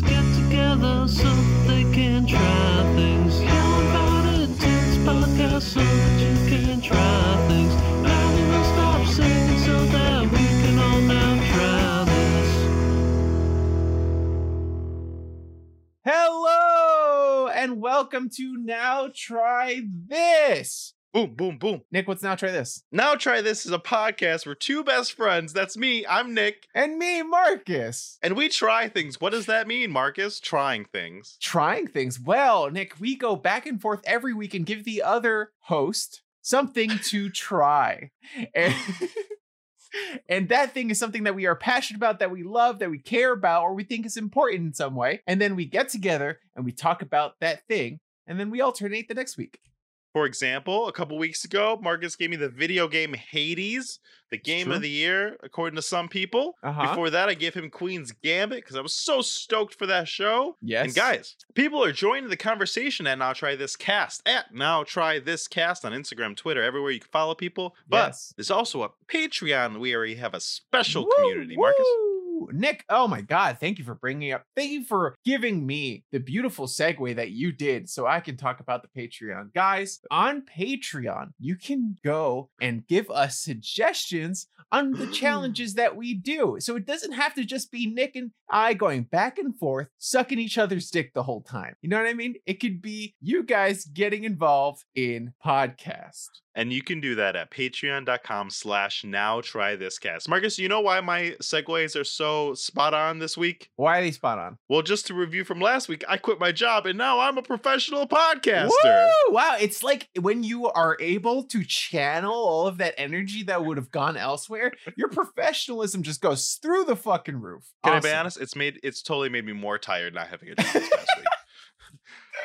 get together so they can try things. Yell about it, it's podcast so that you can try things. Now we will stop singing so that we can all now try this. Hello and welcome to Now Try This. Boom, boom, boom. Nick, what's Now Try This? Now try this is a podcast where two best friends, that's me, I'm Nick, And me, Marcus. and we try things. What does that mean, Marcus? Trying things. Trying things. Well, Nick, we go back and forth every week and give the other host something to try. And, and that thing is something that we are passionate about, that we love, that we care about, or we think is important in some way. And then we get together and we talk about that thing. And then we alternate the next week. For example, a couple weeks ago, Marcus gave me the video game Hades, the game of the year, according to some people. Uh-huh. Before that, I gave him Queen's Gambit because I was so stoked for that show. Yes. And guys, people are joining the conversation at Now Try This Cast at Now Try This Cast on Instagram, Twitter, everywhere you can follow people. But Yes. there's also a Patreon where we have a special Woo, community, Marcus. woo. Nick, oh my God, thank you for bringing up, thank you for giving me the beautiful segue that you did so I can talk about the Patreon. Guys, on Patreon, you can go and give us suggestions on the challenges that we do. So it doesn't have to just be Nick and I going back and forth, sucking each other's dick the whole time. You know what I mean? It could be you guys getting involved in podcast. And you can do that at patreon.com slash now try this cast. Marcus, you know why my segues are so spot on this week? Why are they spot on? Well, just to review from last week, I quit my job and now I'm a professional podcaster. Woo! Wow, it's like when you are able to channel all of that energy that would have gone elsewhere, your professionalism just goes through the fucking roof. Can I be honest? It's made it's totally made me more tired not having a job this past week.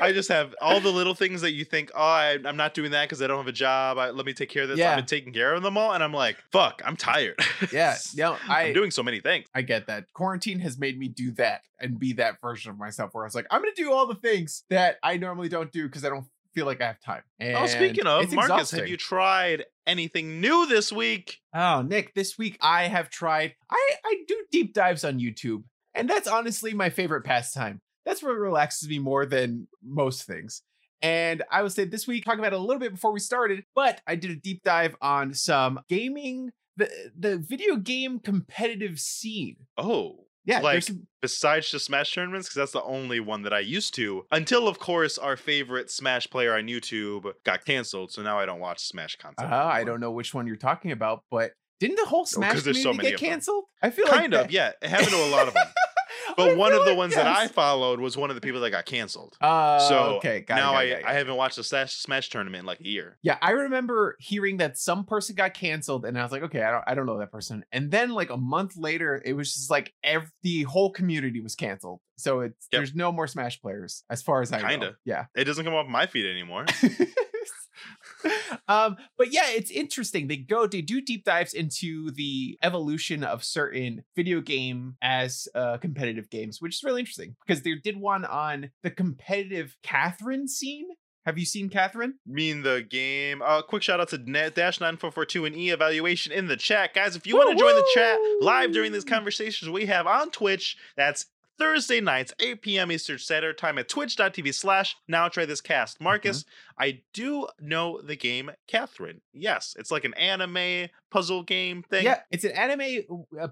I just have all the little things that you think, oh, I, I'm not doing that because I don't have a job. I, let me take care of this. Yeah. I've been taking care of them all, and I'm like, fuck, I'm tired. Yeah, no, I I'm doing so many things. I get that. Quarantine has made me do that and be that version of myself where I was like, I'm gonna do all the things that I normally don't do because I don't feel like I have time. oh, speaking of, Marcus, have you tried anything new this week? Oh, Nick, this week I have tried. I I do deep dives on YouTube, and that's honestly my favorite pastime. That's what relaxes me more than most things. And I would say this week talking about it a little bit before we started, but I did a deep dive on some gaming, the the video game competitive scene. Oh, Yeah, Like- some, besides just Smash tournaments, because that's the only one that I used to. Until, of course, our favorite Smash player on YouTube got canceled, so now I don't watch Smash content. uh, I don't know which one you're talking about, but didn't the whole Smash 'cause there's so community many get canceled? I feel like Kind of, that- yeah. It happened to a lot of them. I But one of the ones that I followed was one of the people that got canceled. Uh, so okay, got it, now got I, it, got I it. haven't watched the Smash, Smash tournament in like a year. Yeah, I remember hearing that some person got canceled, and I was like, okay, I don't, I don't know that person. And then like a month later, it was just like ev- the whole community was canceled. So it's Yep. there's no more Smash players as far as I. Kinda. Yeah. It doesn't come off my feed anymore. um, but yeah, it's interesting. They go, they do deep dives into the evolution of certain video game as uh, competitive games, which is really interesting because they did one on the competitive Catherine scene. Have you seen Catherine? mean the game. Uh, quick shout out to Dash nine four four two and E evaluation in the chat, guys. If you want to join the chat live during these conversations we have on Twitch, that's Thursday nights, 8 p.m. Eastern Standard Time at twitch.tv slash now try this cast. Mm-hmm. Marcus, I do know the game Catherine. Yes, it's like an anime puzzle game thing. Yeah, it's an anime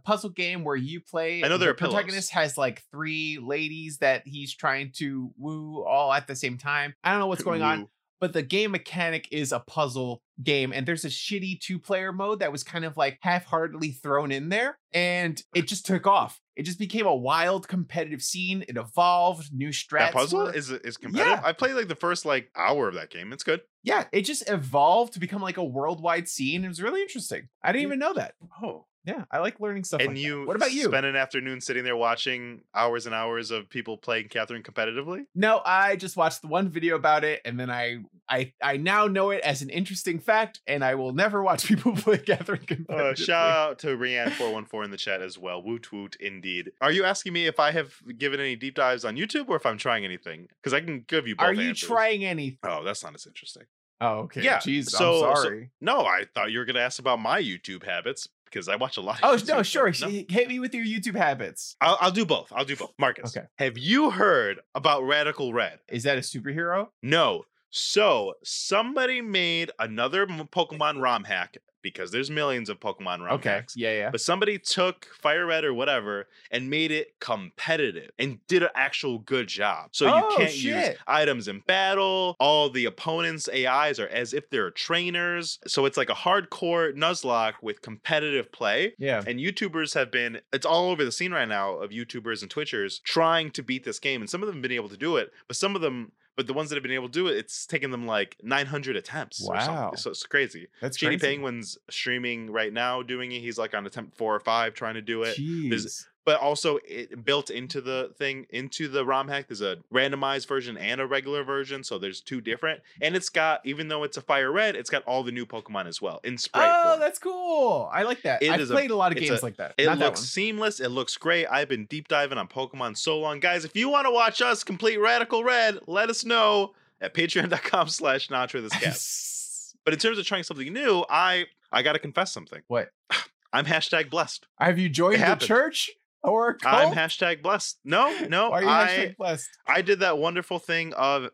puzzle game where you play. I know there the are pillows. protagonist has like three ladies that he's trying to woo all at the same time. I don't know what's going on, but the game mechanic is a puzzle game, and there's a shitty two-player mode that was kind of like half-heartedly thrown in there, and it just took off. It just became a wild competitive scene. It evolved, new strats. That puzzle were- is is competitive. Yeah. I played like the first like hour of that game. It's good. yeah, it just evolved to become like a worldwide scene. It was really interesting. I didn't even know that. Oh, Yeah, I like learning stuff. and like that. you What about you? spend an afternoon sitting there watching hours and hours of people playing Catherine competitively? No, I just watched the one video about it, and then I, I, I now know it as an interesting fact, and I will never watch people play Catherine. Uh, shout out to Rianne414 in the chat as well. Woot woot indeed. Are you asking me if I have given any deep dives on YouTube or if I'm trying anything? Because I can give you both Are you answers. trying anything? Oh, that's not as interesting. Oh, okay. Yeah, Jeez, so- I'm so- sorry. No, I thought you were going to ask about my YouTube habits. because I watch a lot. Oh of no, sure. No? Hit me with your YouTube habits. I'll, I'll do both. I'll do both. Marcus, Okay. have you heard about Radical Red? Is that a superhero? No. So somebody made another Pokemon ROM hack because there's millions of Pokemon ROM Okay. hacks. Yeah, yeah. But somebody took Fire Red or whatever and made it competitive and did an actual good job. So you Oh, can't use items in battle. All the opponents' AIs are as if they're trainers. So it's like a hardcore Nuzlocke with competitive play. Yeah. And YouTubers have been, it's all over the scene right now of YouTubers and Twitchers trying to beat this game. And some of them have been able to do it, but some of them, but the ones that have been able to do it, it's taken them like 900 attempts. or. Wow. So it's crazy. That's Shady crazy. Penguin's streaming right now doing it. He's like on attempt four or five trying to do it. Jeez. But also it built into the thing, into the ROM hack, there's a randomized version and a regular version. So there's two different. And it's got, even though it's a fire red, it's got all the new Pokemon as well in sprite Oh, form. that's cool. I like that. It I've is a- played a, lot of games a- like that. It Not looks one. seamless. It looks great. I've been deep diving on Pokemon so long. Guys, if you want to watch us complete Radical Red, let us know at patreon.com slash now try this cast. But in terms of trying something new, I I gotta confess something. what? I'm hashtag blessed. Have you joined the church or? I'm hashtag blessed. No, no, Why are you I hashtag blessed? I did that wonderful thing of uh,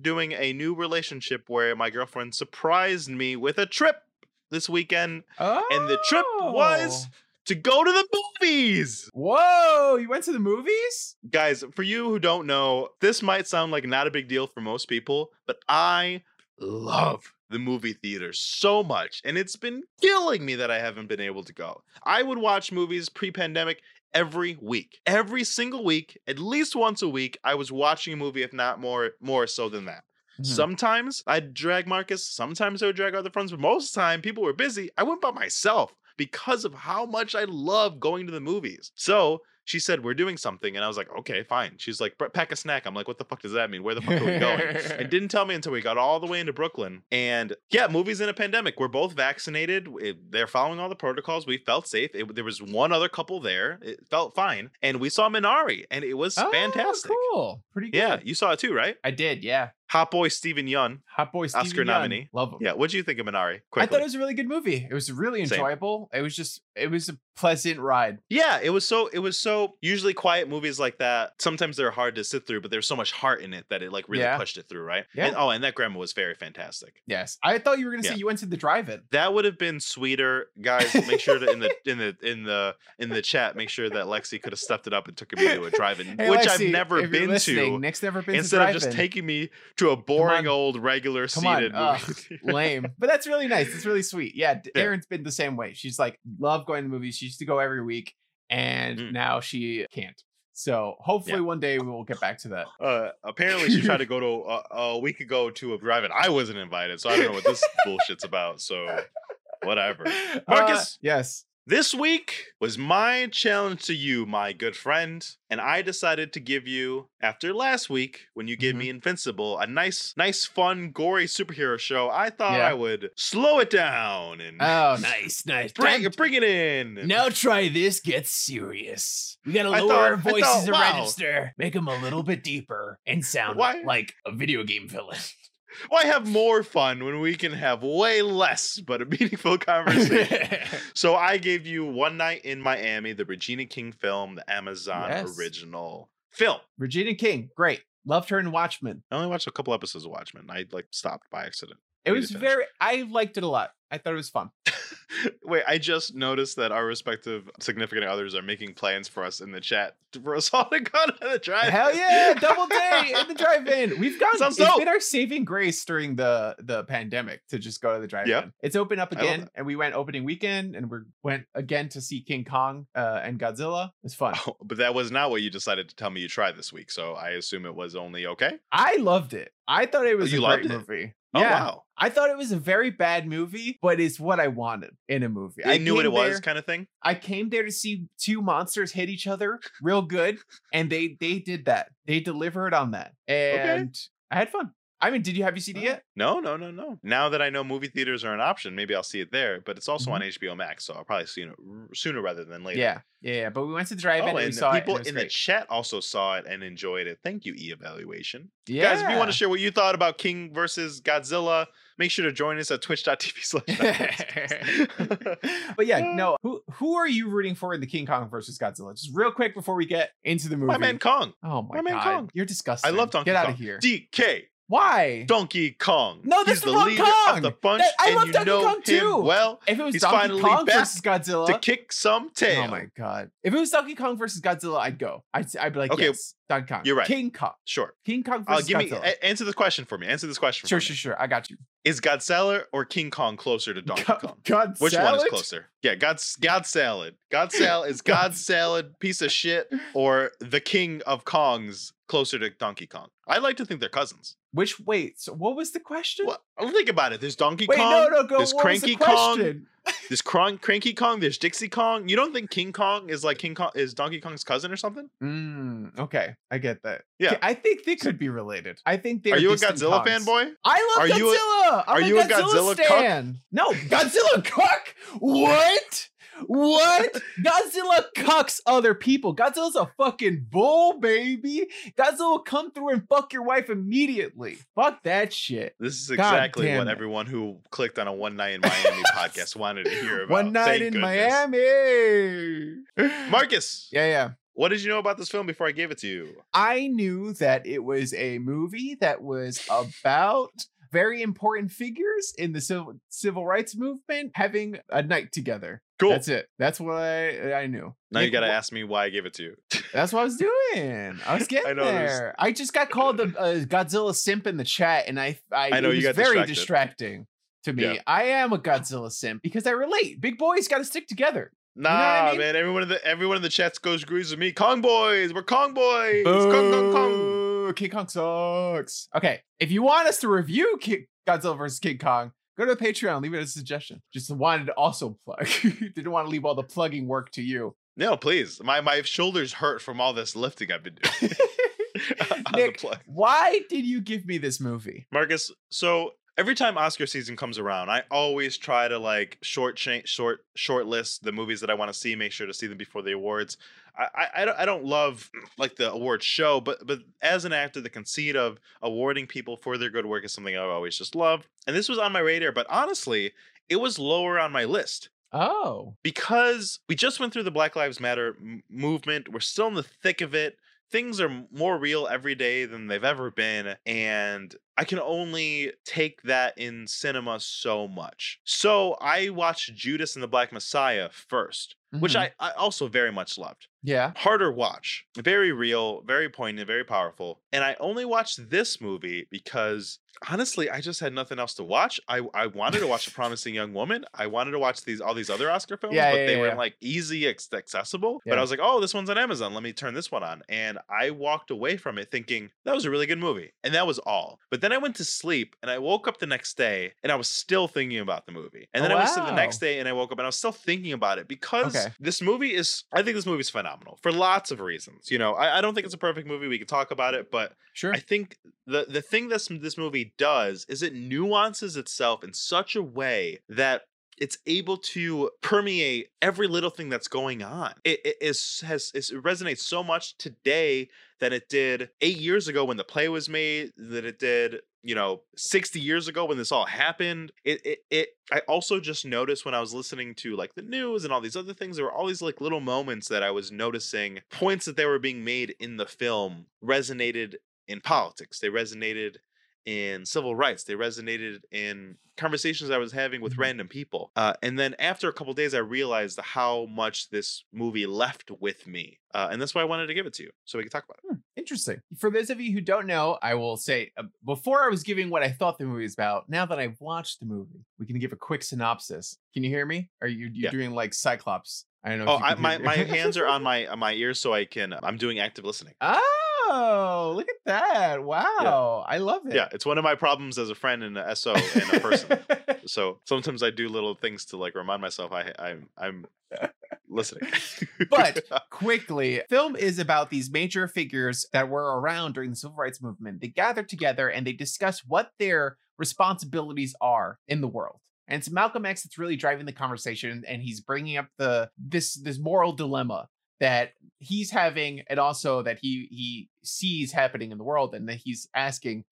doing a new relationship where my girlfriend surprised me with a trip this weekend Oh. and the trip was- to go to the movies. Whoa, you went to the movies? Guys, for you who don't know, this might sound like not a big deal for most people, but I love the movie theater so much. And it's been killing me that I haven't been able to go. I would watch movies pre pandemic every week. Every single week, at least once a week, I was watching a movie, if not more, more so than that. Mhm. Sometimes I'd drag Marcus, sometimes I would drag other friends, but most of the time people were busy. I went by myself because of how much I love going to the movies. So she said, We're doing something. And I was like, Okay, fine. She's like, Pack a snack. I'm like, What the fuck does that mean? Where the fuck are we going? and didn't tell me until we got all the way into Brooklyn. And yeah, movies in a pandemic. We're both vaccinated. It- they're following all the protocols. We felt safe. It- there was one other couple there. It felt fine. And we saw Minari, and it was Oh, fantastic. Cool. Pretty good. Yeah, you saw it too, right? I did. Yeah. Hot boy Steven Yeun. Hot Boy Steven Oscar Yeun. nominee. Love him. Yeah, What do you think of Minari? I thought it was a really good movie. It was really Same. enjoyable. It was just, it was a pleasant ride. Yeah, it was so it was so usually quiet movies like that. Sometimes they're hard to sit through, but there's so much heart in it that it like really Yeah. pushed it through, right? Yeah. And, oh, and that grandma was very fantastic. Yes. I thought you were going to Yeah. say you went to the drive-in. That would have been sweeter, guys. Make sure to in the in the in the in the chat, make sure that Lexi could have stepped it up and took me to a drive-in, Hey, which Lexi, I've never been to. Nick's never been Instead of just taking me to a boring old regular Come on, seated ugh, movie. theater. lame. But that's really nice. It's really sweet. Yeah, Yeah. Erin's been the same way. She's like, love going to movies. She used to go every week, and Mm. now she can't. So hopefully one day we will get back to that. Uh, apparently, she tried to go to uh, a week ago to a drive-in. I wasn't invited, so I don't know what this bullshit's about. So, whatever. Uh, Marcus? yes. This week was my challenge to you, my good friend, and I decided to give you, after last week when you Mm-hmm. gave me Invincible, a nice, nice, fun, gory superhero show. I thought Yeah. I would slow it down and Oh, nice, nice. bring, Time- bring it in. Now try this. Get serious. We gotta lower thought- our voices thought, wow. register, make them a little bit deeper, and sound Why- like a video game villain. Why have more fun when we can have way less but a meaningful conversation? so I gave you One Night in Miami, the Regina King film, the Amazon Yes. original film. Regina King, great. Loved her in Watchmen. I only watched a couple episodes of Watchmen. I like stopped by accident. It was very. I liked it a lot. I thought it was fun. Wait, I just noticed that our respective significant others are making plans for us in the chat for us all to go to the drive. In. Hell yeah, double day in the drive-in. We've gone. Sounds it's dope. been our saving grace during the the pandemic to just go to the drive-in. Yeah. It's open up again, and we went opening weekend, and we went again to see King Kong uh, and Godzilla. It's fun. Oh, but that was not what you decided to tell me you tried this week, so I assume it was only okay. I loved it. I thought it was you a great movie. Oh yeah, wow, I thought it was a very bad movie, but it's what I wanted in a movie. I knew what it came was, kind of thing. I came there to see two monsters hit each other real good, and they they did that. They delivered on that, and I had fun. I mean, did you have you seen it yet? No, no, no, no. Now that I know movie theaters are an option, maybe I'll see it there. But it's also Mhm. on HBO Max, so I'll probably see it sooner rather than later. Yeah, yeah, yeah. But we went to drive-in Oh, and and saw the it. people and it was in the chat also saw it and enjoyed it. Thank you, e-evaluation. yeah. Guys, if you want to share what you thought about King versus Godzilla, make sure to join us at twitch.tv slash but yeah, no. Who who are you rooting for in the King Kong versus Godzilla? Just real quick before we get into the movie. My man Kong. oh my, my man god, Kong. you're disgusting. I love Donkey Get Kong. out of here. DK. Why? Donkey Kong. No, this He's the the wrong leader Kong. of the bunch, That- I and love you Donkey Kong too. well if it was he's Donkey Kong versus Godzilla, to kick some tail. oh my god! If it was Donkey Kong versus Godzilla, I'd go. I'd, I'd be like, Okay, yes, Donkey Kong. you're right. King Kong. Sure. King Kong Uh, versus give me Godzilla. a- answer this question for me. Answer this question. sure, sure, me. sure. I got you. Is Godzilla or King Kong closer to Donkey God, Kong? God Which one is closer? Yeah, God's God salad. God salad is God salad piece of shit or the King of Kongs closer to Donkey Kong? I like to think they're cousins. Which wait? So what was the question? Well, think about it. There's Donkey Wait, Kong. no, no, go. there's what was the Cranky Kong. There's Cron- Cranky Kong. There's Dixie Kong. You don't think King Kong is like King Kong is Donkey Kong's cousin or something? Mm, okay, I get that. Yeah. I think they could be related. I think they Are you a Godzilla Kongs. fanboy? I love Are you a- Godzilla. I'm are you a Godzilla cuck? stan. No, Godzilla cuck. What? What? Godzilla cucks other people. Godzilla's a fucking bull, baby. Godzilla will come through and fuck your wife immediately. Fuck that shit. This is God exactly what it. everyone who clicked on a one night in Miami podcast wanted to hear about. One night Thank in goodness. Miami. Marcus, Yeah, yeah. what did you know about this film before I gave it to you? I knew that it was a movie that was about very important figures in the civil civil rights movement having a night together. Cool. That's it. That's what I I knew. now you got to ask me why I gave it to you. That's what I was doing. I was getting know, there's- there. I just got called a, a Godzilla simp in the chat, and I I, I know, it you was got very distracted. distracting to me. Yeah. I am a Godzilla simp because I relate. Big boys got to stick together. Nah, what I mean? man. Everyone in the everyone in the chats goes agrees with me. Kong boys, we're Kong boys. Kong, Kong, Kong. King Kong sucks. Okay, if you want us to review King Godzilla vs King Kong, go to the Patreon. Leave it as a suggestion. Just wanted to also plug. Didn't want to leave all the plugging work to you. No, please. My my shoulders hurt from all this lifting I've been doing. Nick, why did you give me this movie? Marcus, so every time Oscar season comes around, I always try to like short cha- short short list the movies that I want to see, make sure to see them before the awards. I, I, I don't I don't love like the award show, but but as an actor, the conceit of awarding people for their good work is something I've always just loved. And this was on my radar, but honestly, it was lower on my list Oh, because we just went through the Black Lives Matter m- movement. We're still in the thick of it. Things are more real every day than they've ever been. And I can only take that in cinema so much. So I watched Judas and the Black Messiah first, which Mhm. I, I also very much loved. Yeah. Harder watch, very real, very poignant, very powerful. And I only watched this movie because honestly, I just had nothing else to watch. I, I wanted to watch A Promising Young Woman. I wanted to watch these all these other Oscar films, Yeah, but yeah, they yeah, weren't like easy accessible. But I was like, oh, this one's on Amazon. Let me turn this one on. And I walked away from it thinking that was a really good movie. And that was all. But then I went to sleep and I woke up the next day and I was still thinking about the movie. And Oh, then I went to the next day and I woke up and I was still thinking about it because Okay. this movie is, I think this movie is phenomenal for lots of reasons. You know, I, I don't think it's a perfect movie. We could talk about it, but Sure. I think the the thing this this movie does is it nuances itself in such a way that it's able to permeate every little thing that's going on. It, it is has it resonates so much today than it did eight years ago when the play was made. That it did you know 60 years ago when this all happened it, it it i also just noticed when i was listening to like the news and all these other things there were all these like little moments that i was noticing points that they were being made in the film resonated in politics they resonated in civil rights they resonated in conversations i was having with Mhm. random people uh, and then after a couple days i realized how much this movie left with me uh, and that's why i wanted to give it to you so we could talk about it Hmm, interesting. For those of you who don't know, I will say uh, before I was giving what I thought the movie was about. Now that I've watched the movie, we can give a quick synopsis. Can you hear me? Are you Yeah. doing like Cyclops? I don't know. oh I, my, my hands are on my on my ears so i can i'm doing active listening Oh, look at that! Wow, I love it. yeah it's one of my problems as a friend and a so and a person so sometimes I do little things to like remind myself I I'm I'm listening. But quickly, film is about these major figures that were around during the civil rights movement. They gather together and they discuss what their responsibilities are in the world. And it's Malcolm X that's really driving the conversation, and he's bringing up the this this moral dilemma that he's having, and also that he he sees happening in the world, and that he's asking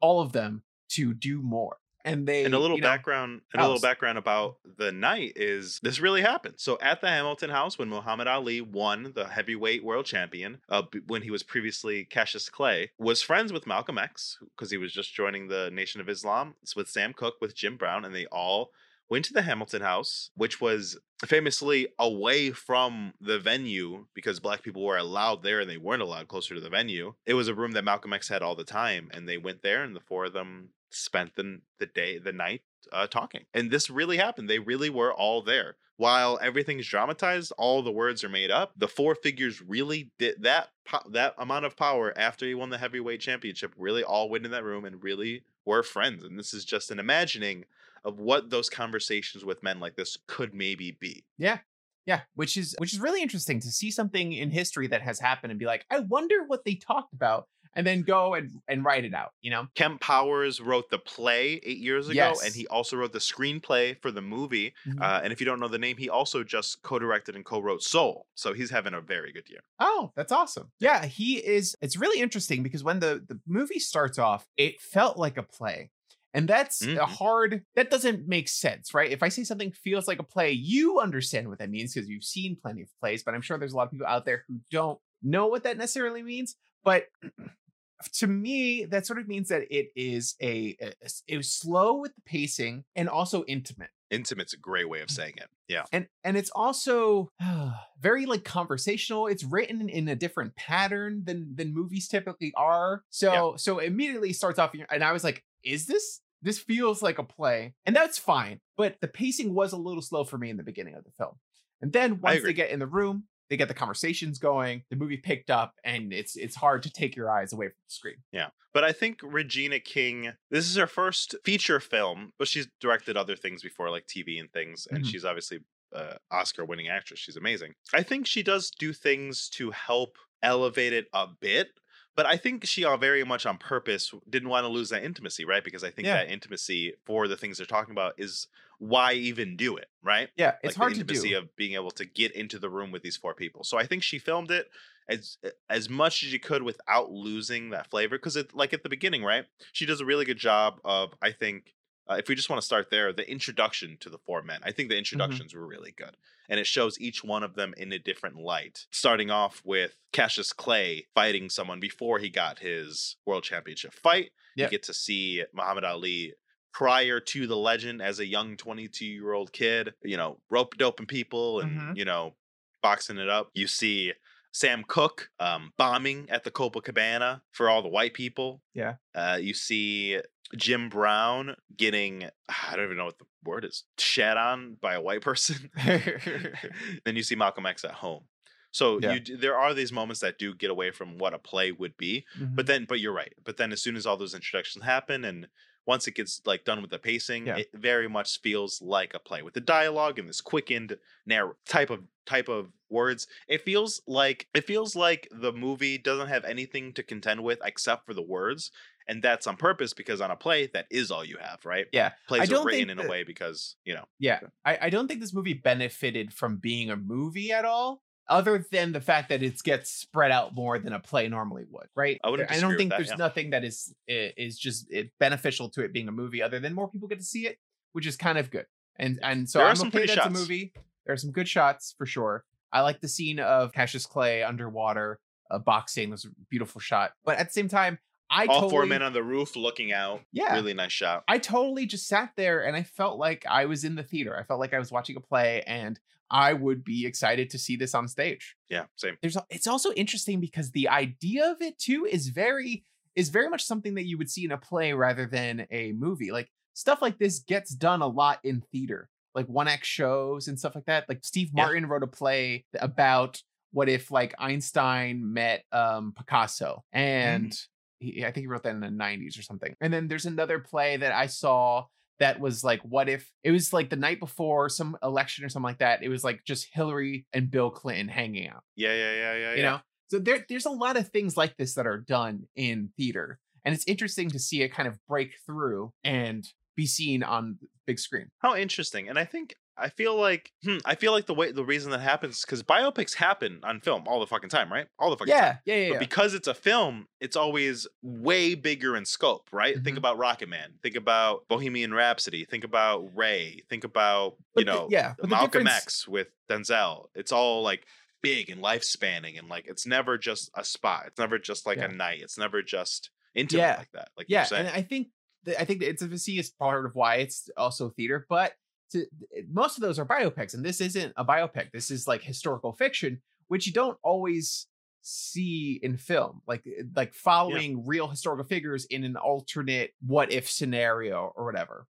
all of them to do more. And they and a little you know, background and a little background about the night is this really happened so at the hamilton house when muhammad ali won the heavyweight world champion uh, when he was previously cassius clay was friends with malcolm x because he was just joining the nation of islam It's with sam cooke with jim brown and they all went to the hamilton house which was famously away from the venue because black people were allowed there and they weren't allowed closer to the venue. It was a room that malcolm x had all the time and they went there and the four of them spent the, the day the night uh, talking. And this really happened. They really were all there. While everything's dramatized all the words are made up the four figures really did that po- that amount of power after he won the heavyweight championship really all went in that room and really were friends. And this is just an imagining of what those conversations with men like this could maybe be Yeah, Yeah, which is which is really interesting to see something in history that has happened and be like, I wonder what they talked about, and then go and and write it out. You know? Kemp Powers wrote the play eight years ago, and he also wrote the screenplay for the movie. Mhm. Uh, and if you don't know the name, he also just co-directed and co-wrote Soul, so he's having a very good year. Oh, that's awesome. Yeah, he is. It's really interesting because when the the movie starts off, it felt like a play. And that's a Mhm. hard, that doesn't make sense, right? If I say something feels like a play, you understand what that means because you've seen plenty of plays, but I'm sure there's a lot of people out there who don't know what that necessarily means. But to me, that sort of means that it is a, a it was slow with the pacing and also intimate Intimate's a great way of saying it. Yeah, and and it's also very like conversational it's written in a different pattern than than movies typically are so so immediately starts off and i was like is this this feels like a play and that's fine but the pacing was a little slow for me in the beginning of the film and then once they get in the room they get the conversations going the movie picked up and it's it's hard to take your eyes away from the screen yeah. But I think Regina King, this is her first feature film, but she's directed other things before, like TV and things, and Mhm. she's obviously uh, Oscar-winning actress. She's amazing. I think she does do things to help elevate it a bit. But I think she all very much on purpose didn't want to lose that intimacy, right? Because I think Yeah. that intimacy for the things they're talking about is why even do it, right? yeah it's like hard the to intimacy do of being able to get into the room with these four people. So I think she filmed it as as much as you could without losing that flavor because it like at the beginning, right? She does a really good job of I think uh, if we just want to start there, the introduction to the four men. I think the introductions were really good. And it shows each one of them in a different light. Starting off with Cassius Clay fighting someone before he got his world championship fight. Yeah. You get to see Muhammad Ali prior to the legend as a young 22 year old kid, you know, rope doping people and, Mhm. you know, boxing it up. You see Sam Cooke um, bombing at the Copacabana for all the white people. Yeah. Uh, you see Jim Brown getting, I don't even know what the word is, shat on by a white person. then you see Malcolm X at home. So Yeah. you there are these moments that do get away from what a play would be. Mhm. But then, but you're right. But then, as soon as all those introductions happen, and once it gets like done with the pacing, Yeah. it very much feels like a play with the dialogue and this quickened narr- type of type of words. It feels like it feels like the movie doesn't have anything to contend with except for the words, and that's on purpose because on a play that is all you have, right? Yeah. plays are written in a way because you know Yeah, I, I don't think this movie benefited from being a movie at all, other than the fact that it gets spread out more than a play normally would, right? I I don't think that, there's yeah. nothing that is is just it beneficial to it being a movie, other than more people get to see it, which is kind of good. And and so There are I'm some okay pretty that's a shots. movie. There are some good shots for sure. I like the scene of Cassius Clay underwater uh, boxing. was a beautiful shot, but at the same time, I all totally, four men on the roof looking out. yeah, Really nice shot. I totally just sat there and I felt like I was in the theater. I felt like I was watching a play and I would be excited to see this on stage. Yeah, same. There's it's also interesting because the idea of it too is very is very much something that you would see in a play rather than a movie. Like stuff like this gets done a lot in theater. Like one act shows and stuff like that. Like Steve Yeah. Martin wrote a play about what if like Einstein met um Picasso and he, I think he wrote that in the 90s or something. And then there's another play that I saw that was like, what if it was like the night before some election or something like that? It was like just Hillary and Bill Clinton hanging out, Yeah, yeah, yeah, yeah. you yeah. know? So there, there's a lot of things like this that are done in theater. And it's interesting to see it kind of break through and be seen on big screen. How interesting. And I think I feel like hmm, I feel like the way the reason that happens because biopics happen on film all the fucking time, right? All the fucking time. Yeah, yeah, yeah. But yeah. because it's a film, it's always way bigger in scope, right? Think Mhm. about Rocket Man. Think about Bohemian Rhapsody. Think about Ray. Think about, you But the- know, yeah, Malcolm difference- X with Denzel. It's all like big and life spanning and like it's never just a spot. It's never just like Yeah. a night. It's never just intimate Yeah. like that. Like yeah, and I think I think the intimacy is part of why it's also theater, but to, most of those are biopics, and this isn't a biopic. This is like historical fiction, which you don't always see in film, like eh, like following real historical figures in an alternate what if scenario or whatever.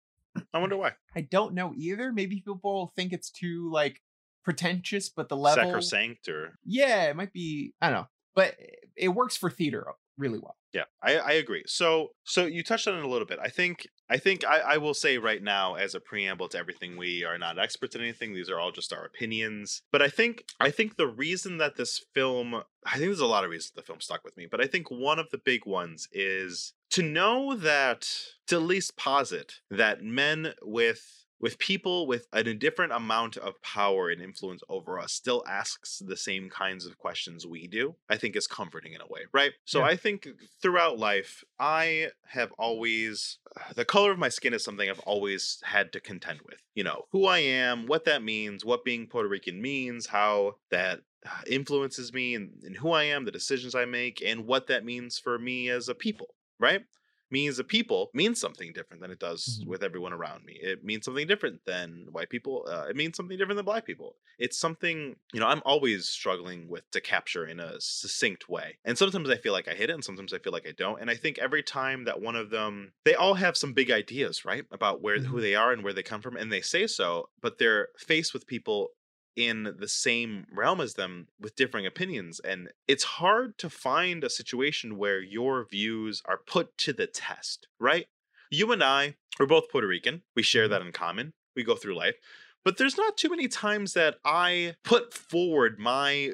I wonder why. I don't know either. Maybe people think it's too like pretentious, but the level, Sacrosanct or yeah, it might be. I don't know, but it works for theater really well. Yeah, I, I agree. So so you touched on it a little bit. I think I think I, I will say right now as a preamble to everything, we are not experts in anything. These are all just our opinions. But I think I think the reason that this film I think there's a lot of reasons the film stuck with me, but I think one of the big ones is to know that to at least posit that men with with people with an indifferent amount of power and influence over us still asks the same kinds of questions we do i think is comforting in a way right so Yeah. i think throughout life i have always the color of my skin is something i've always had to contend with you know who i am what that means what being puerto rican means how that uh, influences me and, and who i am the decisions i make and what that means for me as a people right me as a people means something different than it does Mhm. with everyone around me. It means something different than white people. Uh, it means something different than black people. It's something, you know, I'm always struggling with to capture in a succinct way. And sometimes I feel like I hit it and sometimes I feel like I don't. And I think every time that one of them, they all have some big ideas, right? About where who Mhm. they are and where they come from. And they say so, but they're faced with people in the same realm as them with differing opinions. And it's hard to find a situation where your views are put to the test, right? You and I, we're both Puerto Rican. We share Mhm. that in common. We go through life. But there's not too many times that I put forward my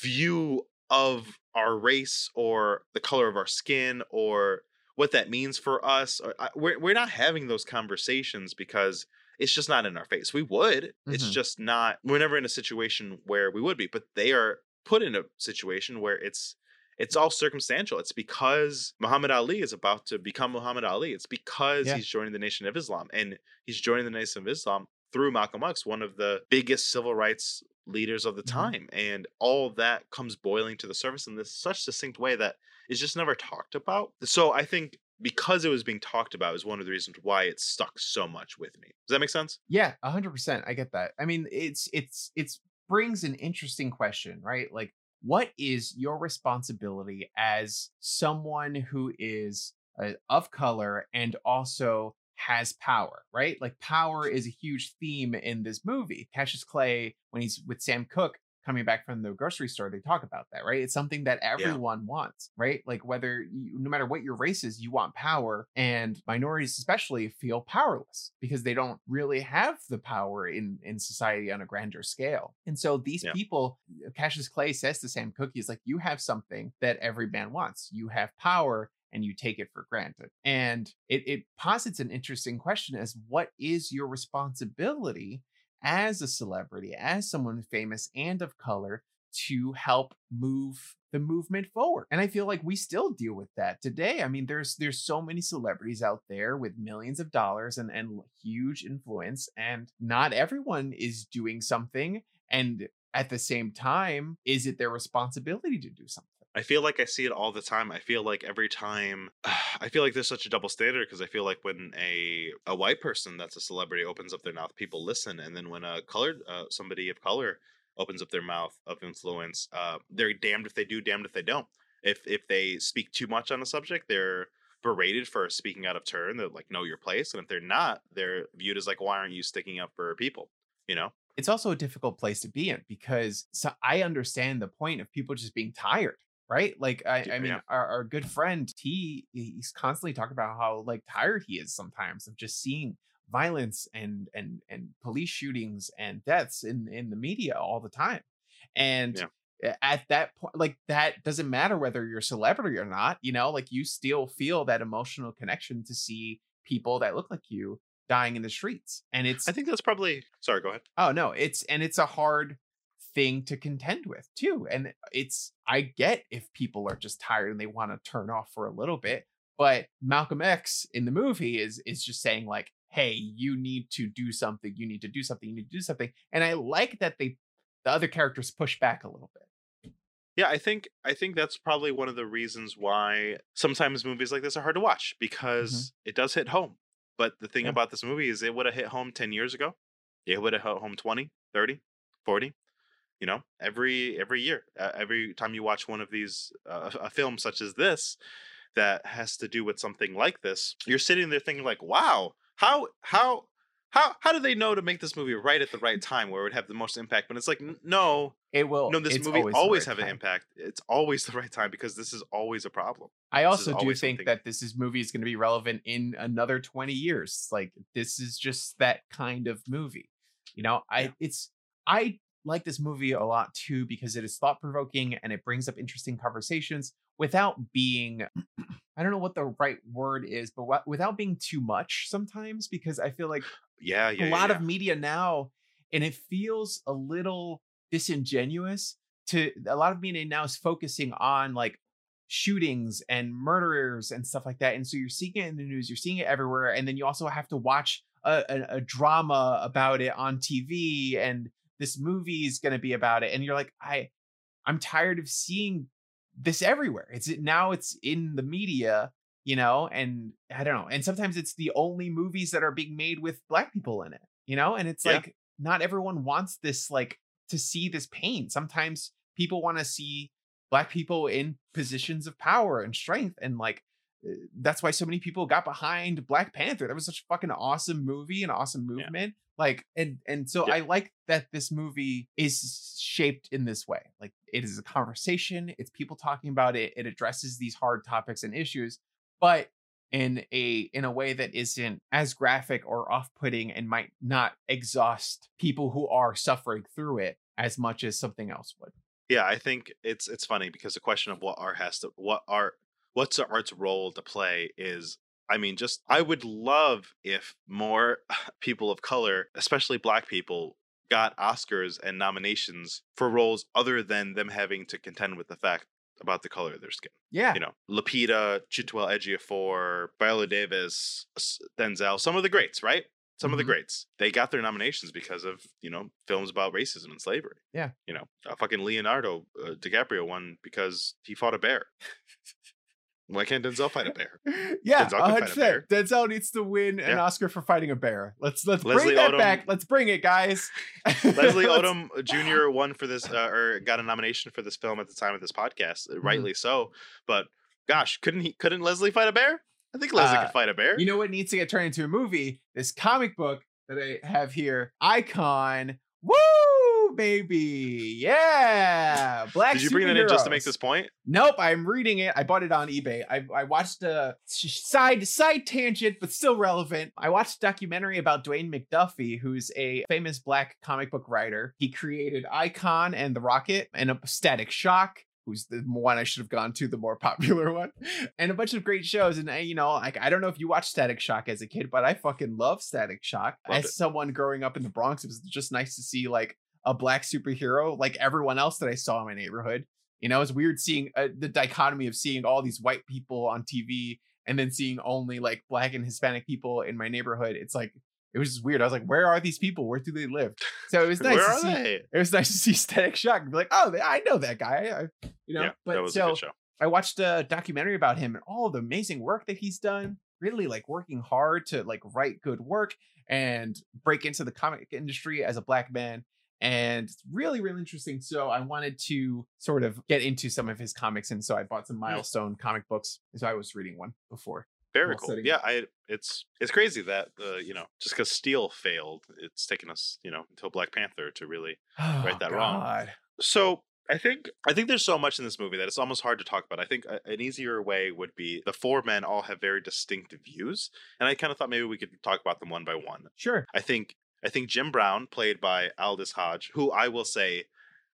view of our race or the color of our skin or what that means for us. We're, we're not having those conversations because it's just not in our face. We would. It's Mhm. just not. We're never in a situation where we would be. But they are put in a situation where it's it's all circumstantial. It's because Muhammad Ali is about to become Muhammad Ali. It's because Yeah. he's joining the Nation of Islam, and he's joining the Nation of Islam through Malcolm X, one of the biggest civil rights leaders of the Mhm. time, and all that comes boiling to the surface in this such succinct way that is just never talked about. So I think because it was being talked about is one of the reasons why it stuck so much with me. Does that make sense? Yeah, a hundred percent. I get that. I mean, it's it's it's brings an interesting question, right? Like, what is your responsibility as someone who is uh, of color and also has power, right? Like, power is a huge theme in this movie. Cassius Clay, when he's with Sam Cooke coming back from the grocery store, they talk about that, right? It's something that everyone wants, right? Like, whether you, no matter what your race is, you want power, and minorities especially feel powerless because they don't really have the power in in society on a grander scale. And so these Yeah. people, uh, Cassius Clay says to Sam Cooke, he's like, "You have something that every man wants. You have power." And you take it for granted. And it, it posits an interesting question as what is your responsibility as a celebrity, as someone famous and of color, to help move the movement forward. And I feel like we still deal with that today. I mean, there's there's so many celebrities out there with millions of dollars and, and huge influence, and not everyone is doing something. And at the same time, is it their responsibility to do something? I feel like I see it all the time. I feel like every time I feel like there's such a double standard because I feel like when a a white person that's a celebrity opens up their mouth, people listen, and then when a colored uh, somebody of color opens up their mouth of influence, uh, they're damned if they do, damned if they don't. If if they speak too much on a subject, they're berated for speaking out of turn. They're like, know your place, and if they're not, they're viewed as like, why aren't you sticking up for people? You know? It's also a difficult place to be in because so I understand the point of people just being tired. Right, like I, I mean, yeah. our, our good friend T, he's constantly talking about how like tired he is sometimes of just seeing violence and and and police shootings and deaths in in the media all the time and Yeah. at that point like that doesn't matter whether you're a celebrity or not you know like you still feel that emotional connection to see people that look like you dying in the streets and it's I think that's probably. Sorry, go ahead. Oh no, it's and it's a hard thing to contend with too. And it's I get if people are just tired and they want to turn off for a little bit, but Malcolm X in the movie is is just saying like, "Hey, you need to do something. You need to do something. You need to do something." And I like that they the other characters push back a little bit. Yeah, I think I think that's probably one of the reasons why sometimes movies like this are hard to watch mm-hmm. because it does hit home. But the thing Yeah. about this movie is it would have hit home 10 years ago. It would have hit home 20, 30, 40. You know, every every year, uh, every time you watch one of these uh, a film such as this that has to do with something like this, you're sitting there thinking like, "Wow, how how how how do they know to make this movie right at the right time where it would have the most impact?" But it's like, "No, It will. no, this movie the always, right have an impact. It's always the right time because this is always a problem. I also do think something- that this is movie is going to be relevant in another 20 years. Like this is just that kind of movie. You know, I Yeah. it's I like this movie a lot too because it is thought provoking and it brings up interesting conversations without being I don't know what the right word is, but without being too much sometimes because I feel like Yeah, yeah. a lot yeah. of media now and it feels a little disingenuous to a lot of media now is focusing on like shootings and murderers and stuff like that and so you're seeing it in the news you're seeing it everywhere and then you also have to watch a, a, a drama about it on tv and this movie is going to be about it and you're like i i'm tired of seeing this everywhere it's now it's in the media you know and i don't know and sometimes it's the only movies that are being made with black people in it you know and it's Yeah. like not everyone wants this like to see this pain sometimes people want to see black people in positions of power and strength and like Uh, that's why so many people got behind black panther that was such a fucking awesome movie and awesome Yeah. movement like and and so Yeah. i like that this movie is shaped in this way like it is a conversation it's people talking about it it addresses these hard topics and issues but in a in a way that isn't as graphic or off-putting and might not exhaust people who are suffering through it as much as something else would Yeah, I think it's it's funny because the question of what art has to what art what's the art's role to play is I mean just I would love if more people of color, especially black people, got Oscars and nominations for roles other than them having to contend with the fact about the color of their skin. yeah You know, Lupita, Chiwetel Ejiofor, Viola Davis, Denzel, some of the greats, right? Some of the Mhm. greats. They got their nominations because of, you know, films about racism and slavery. Yeah. You know, uh, fucking Leonardo uh, DiCaprio won because he fought a bear. Why can't Denzel fight a bear? yeah, Denzel can fight a 100%. Denzel needs to win an Yeah. Oscar for fighting a bear. Let's let's Leslie bring that Odom- back. Let's bring it, guys. Leslie Odom Jr. won for this, uh, or got a nomination for this film at the time of this podcast, Mm-hmm. uh, rightly so. But gosh, couldn't he? Couldn't Leslie fight a bear? I think Leslie Uh, could fight a bear. You know what needs to get turned into a movie? This comic book that I have here, Icon. Woo, baby, yeah. Black. Did you bring that in just to make this point? Nope, I'm reading it. I bought it on eBay. I, I watched a side side tangent, but still relevant. I watched a documentary about Dwayne McDuffie, who's a famous black comic book writer. He created Icon and the Rocket and a Static Shock. Who's the one I should have gone to, the more popular one, and a bunch of great shows. And uh, you know, like I don't know if you watched Static Shock as a kid, but I fucking love Static Shock. Loved as it. someone growing up in the Bronx, it was just nice to see like a black superhero, like everyone else that I saw in my neighborhood. You know, it's weird seeing uh, the dichotomy of seeing all these white people on TV and then seeing only like black and Hispanic people in my neighborhood. It's like it was just weird. I was like, where are these people? Where do they live? So it was nice. Where to are see, they? It was nice to see Static Shock and be like, oh, I know that guy. I, you know, yeah, but that was so a good show. I watched a documentary about him and all the amazing work that he's done. Really like working hard to like write good work and break into the comic industry as a black man. And it's really, really interesting. So I wanted to sort of get into some of his comics. And so I bought some milestone comic books. So I was reading one before. Very cool. Yeah, I it's it's crazy that uh, you know just because Steel failed, it's taken us you know until Black Panther to really Oh, Right that wrong. So I think I think there's so much in this movie that it's almost hard to talk about. I think a, an easier way would be the four men all have very distinct views, and I kind of thought maybe we could talk about them one by one. Sure. I think I think Jim Brown, played by Aldis Hodge, who I will say,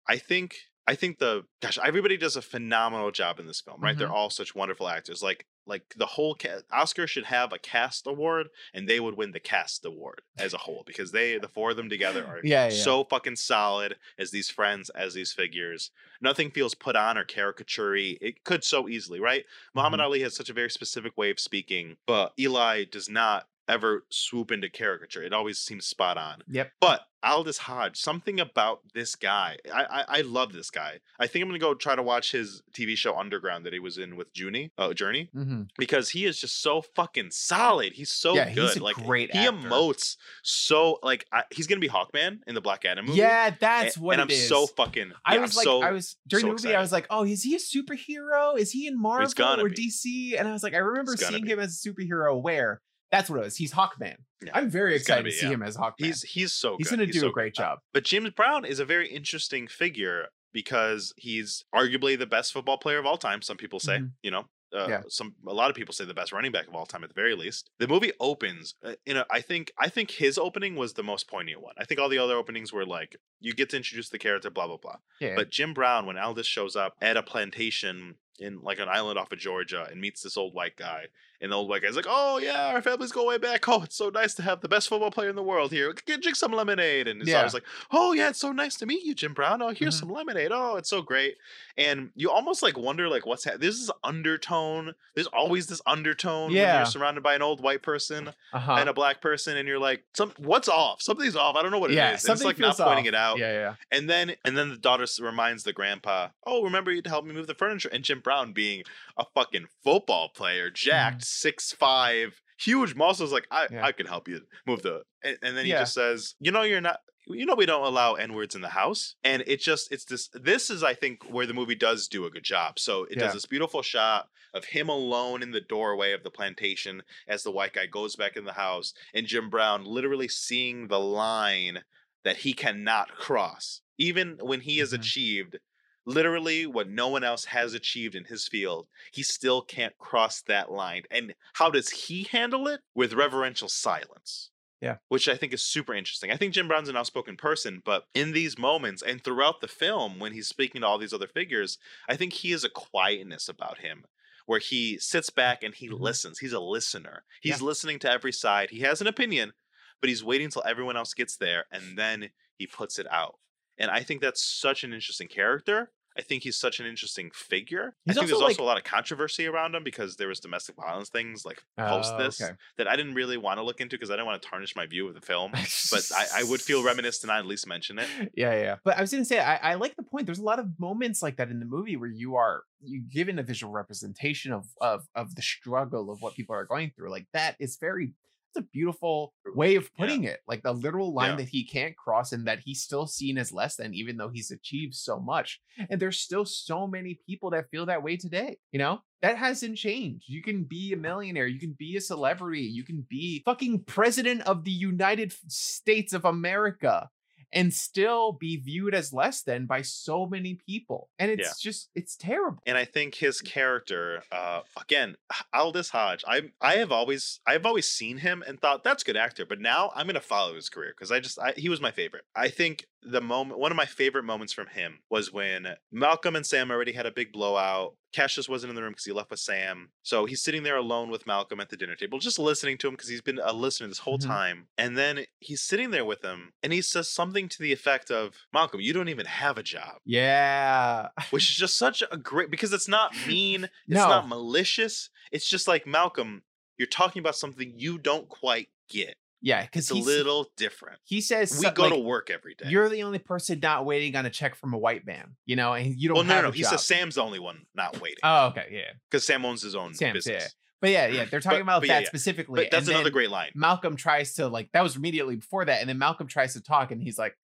I think I think the gosh, everybody does a phenomenal job in this film, right? They're all such wonderful actors. Like like the whole ca- Oscar should have a cast award, and they would win the cast award as a whole because they the four of them together are Yeah, yeah. so fucking solid as these friends, as these figures. Nothing feels put on or caricaturey. It could so easily, right? Muhammad Mhm. Ali has such a very specific way of speaking, but Eli does not ever swoop into caricature. It always seems spot on. Yep. But Aldis Hodge, something about this guy, I, I I love this guy. I think I'm gonna go try to watch his TV show Underground that he was in with Junie, uh, Jurnee, Mm-hmm. because he is just so fucking solid. He's so Yeah, he's good. a like great he actor. emotes so like I, he's gonna be Hawkman in the Black Adam movie. Yeah, that's and, what and I'm is. so fucking. I yeah, was I'm like, so, I was during so the movie. I was like, oh, is he a superhero? Is he in Marvel or be. DC? And I was like, I remember seeing be. him as a superhero. Where that's what it was. He's Hawkman. Yeah, I'm very excited be, to see yeah. him as Hawkman. He's he's so he's gonna do so a great good. job. But James Brown is a very interesting figure because he's arguably the best football player of all time. Some people say, Mhm. you know, uh, Yeah. some a lot of people say the best running back of all time at the very least. The movie opens, uh, you know, I think I think his opening was the most poignant one. I think all the other openings were like you get to introduce the character, blah blah blah. Yeah. But Jim Brown, when Aldis shows up at a plantation in like an island off of Georgia and meets this old white guy, and the old white guy's like, "Oh yeah, our families go way back. Oh, it's so nice to have the best football player in the world here. Get drink some lemonade." And his Yeah. daughter's like, "Oh yeah, it's so nice to meet you, Jim Brown. Oh, here's Mhm. some lemonade. Oh, it's so great." And you almost like wonder like what's ha- this is undertone. There's always this undertone when Yeah. you're surrounded by an old white person uh-huh. and a black person, and you're like, "Some what's off? Something's off. I don't know what it is." yeah, And it's like not feels pointing off. it out. Yeah, yeah. And then and then the daughter reminds the grandpa, "Oh, remember you to help me move the furniture." And Jim Brown, being a fucking football player, jacked, six five, huge muscles, like I Mm-hmm. Yeah. I can help you move the. And, and then he Yeah. just says, "You know, you're not." You know we don't allow n words in the house, and it just it's this. This is I think where the movie does do a good job. So it Yeah. does this beautiful shot of him alone in the doorway of the plantation as the white guy goes back in the house, and Jim Brown literally seeing the line that he cannot cross. Even when he has Mhm. achieved literally what no one else has achieved in his field, he still can't cross that line. And how does he handle it? With reverential silence. Yeah. Which I think is super interesting. I think Jim Brown's an outspoken person, but in these moments and throughout the film, when he's speaking to all these other figures, I think he has a quietness about him where he sits back and he Mhm. listens. He's a listener. He's Yeah. listening to every side. He has an opinion, but he's waiting till everyone else gets there and then he puts it out. And I think that's such an interesting character. I think he's such an interesting figure. He's I think there's also, like- also a lot of controversy around him because there was domestic violence things like post Oh, this okay. that I didn't really want to look into because I didn't want to tarnish my view of the film. But I, I would feel remiss to not at least mention it. yeah, yeah. But I was gonna say, I, I like the point. There's a lot of moments like that in the movie where you are you given a visual representation of of of the struggle of what people are going through. Like that is very. It's a beautiful way of Yeah. putting it. Like the literal line Yeah. that he can't cross, and that he's still seen as less than, even though he's achieved so much. And there's still so many people that feel that way today. You know, that hasn't changed. You can be a millionaire, you can be a celebrity, you can be fucking president of the United States of America and still be viewed as less than by so many people. And it's Yeah. just it's terrible. and I think his character, uh, again, Aldis Hodge. I I have always I've always seen him and thought that's a good actor, but now I'm gonna follow his career because I just I, he was my favorite. I think the moment one of my favorite moments from him was when Malcolm and Sam already had a big blowout. Cassius wasn't in the room because he left with Sam, so he's sitting there alone with Malcolm at the dinner table, just listening to him because he's been a listener this whole Mhm. time. And then he's sitting there with him, and he says something to the effect of, "Malcolm, you don't even have a job." Yeah. which is just such a great because it's not mean, it's No. not malicious. It's just like Malcolm, you're talking about something you don't quite get. Yeah, because It's a little different. he says We go like, to work every day. You're the only person not waiting on a check from a white man, you know, and you don't well, no, no, a. He job. says Sam's the only one not waiting Oh, okay, yeah. because Sam owns his own Sam's, yeah. business. But yeah, yeah, they're talking But- about but that yeah. specifically. But that's another great line. Malcolm tries to like that was immediately before that, and then Malcolm tries to talk, and he's like,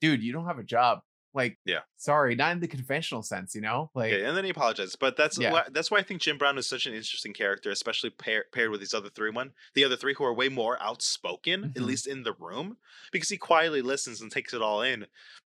"Dude, you don't have a job. Like, Yeah. sorry, not in the conventional sense, you know. Like, Okay, and then he apologizes. But that's Yeah. why, that's why I think Jim Brown is such an interesting character, especially pair, paired with these other three one, the other three who are way more outspoken, at Mhm. least in the room, because he quietly listens and takes it all in.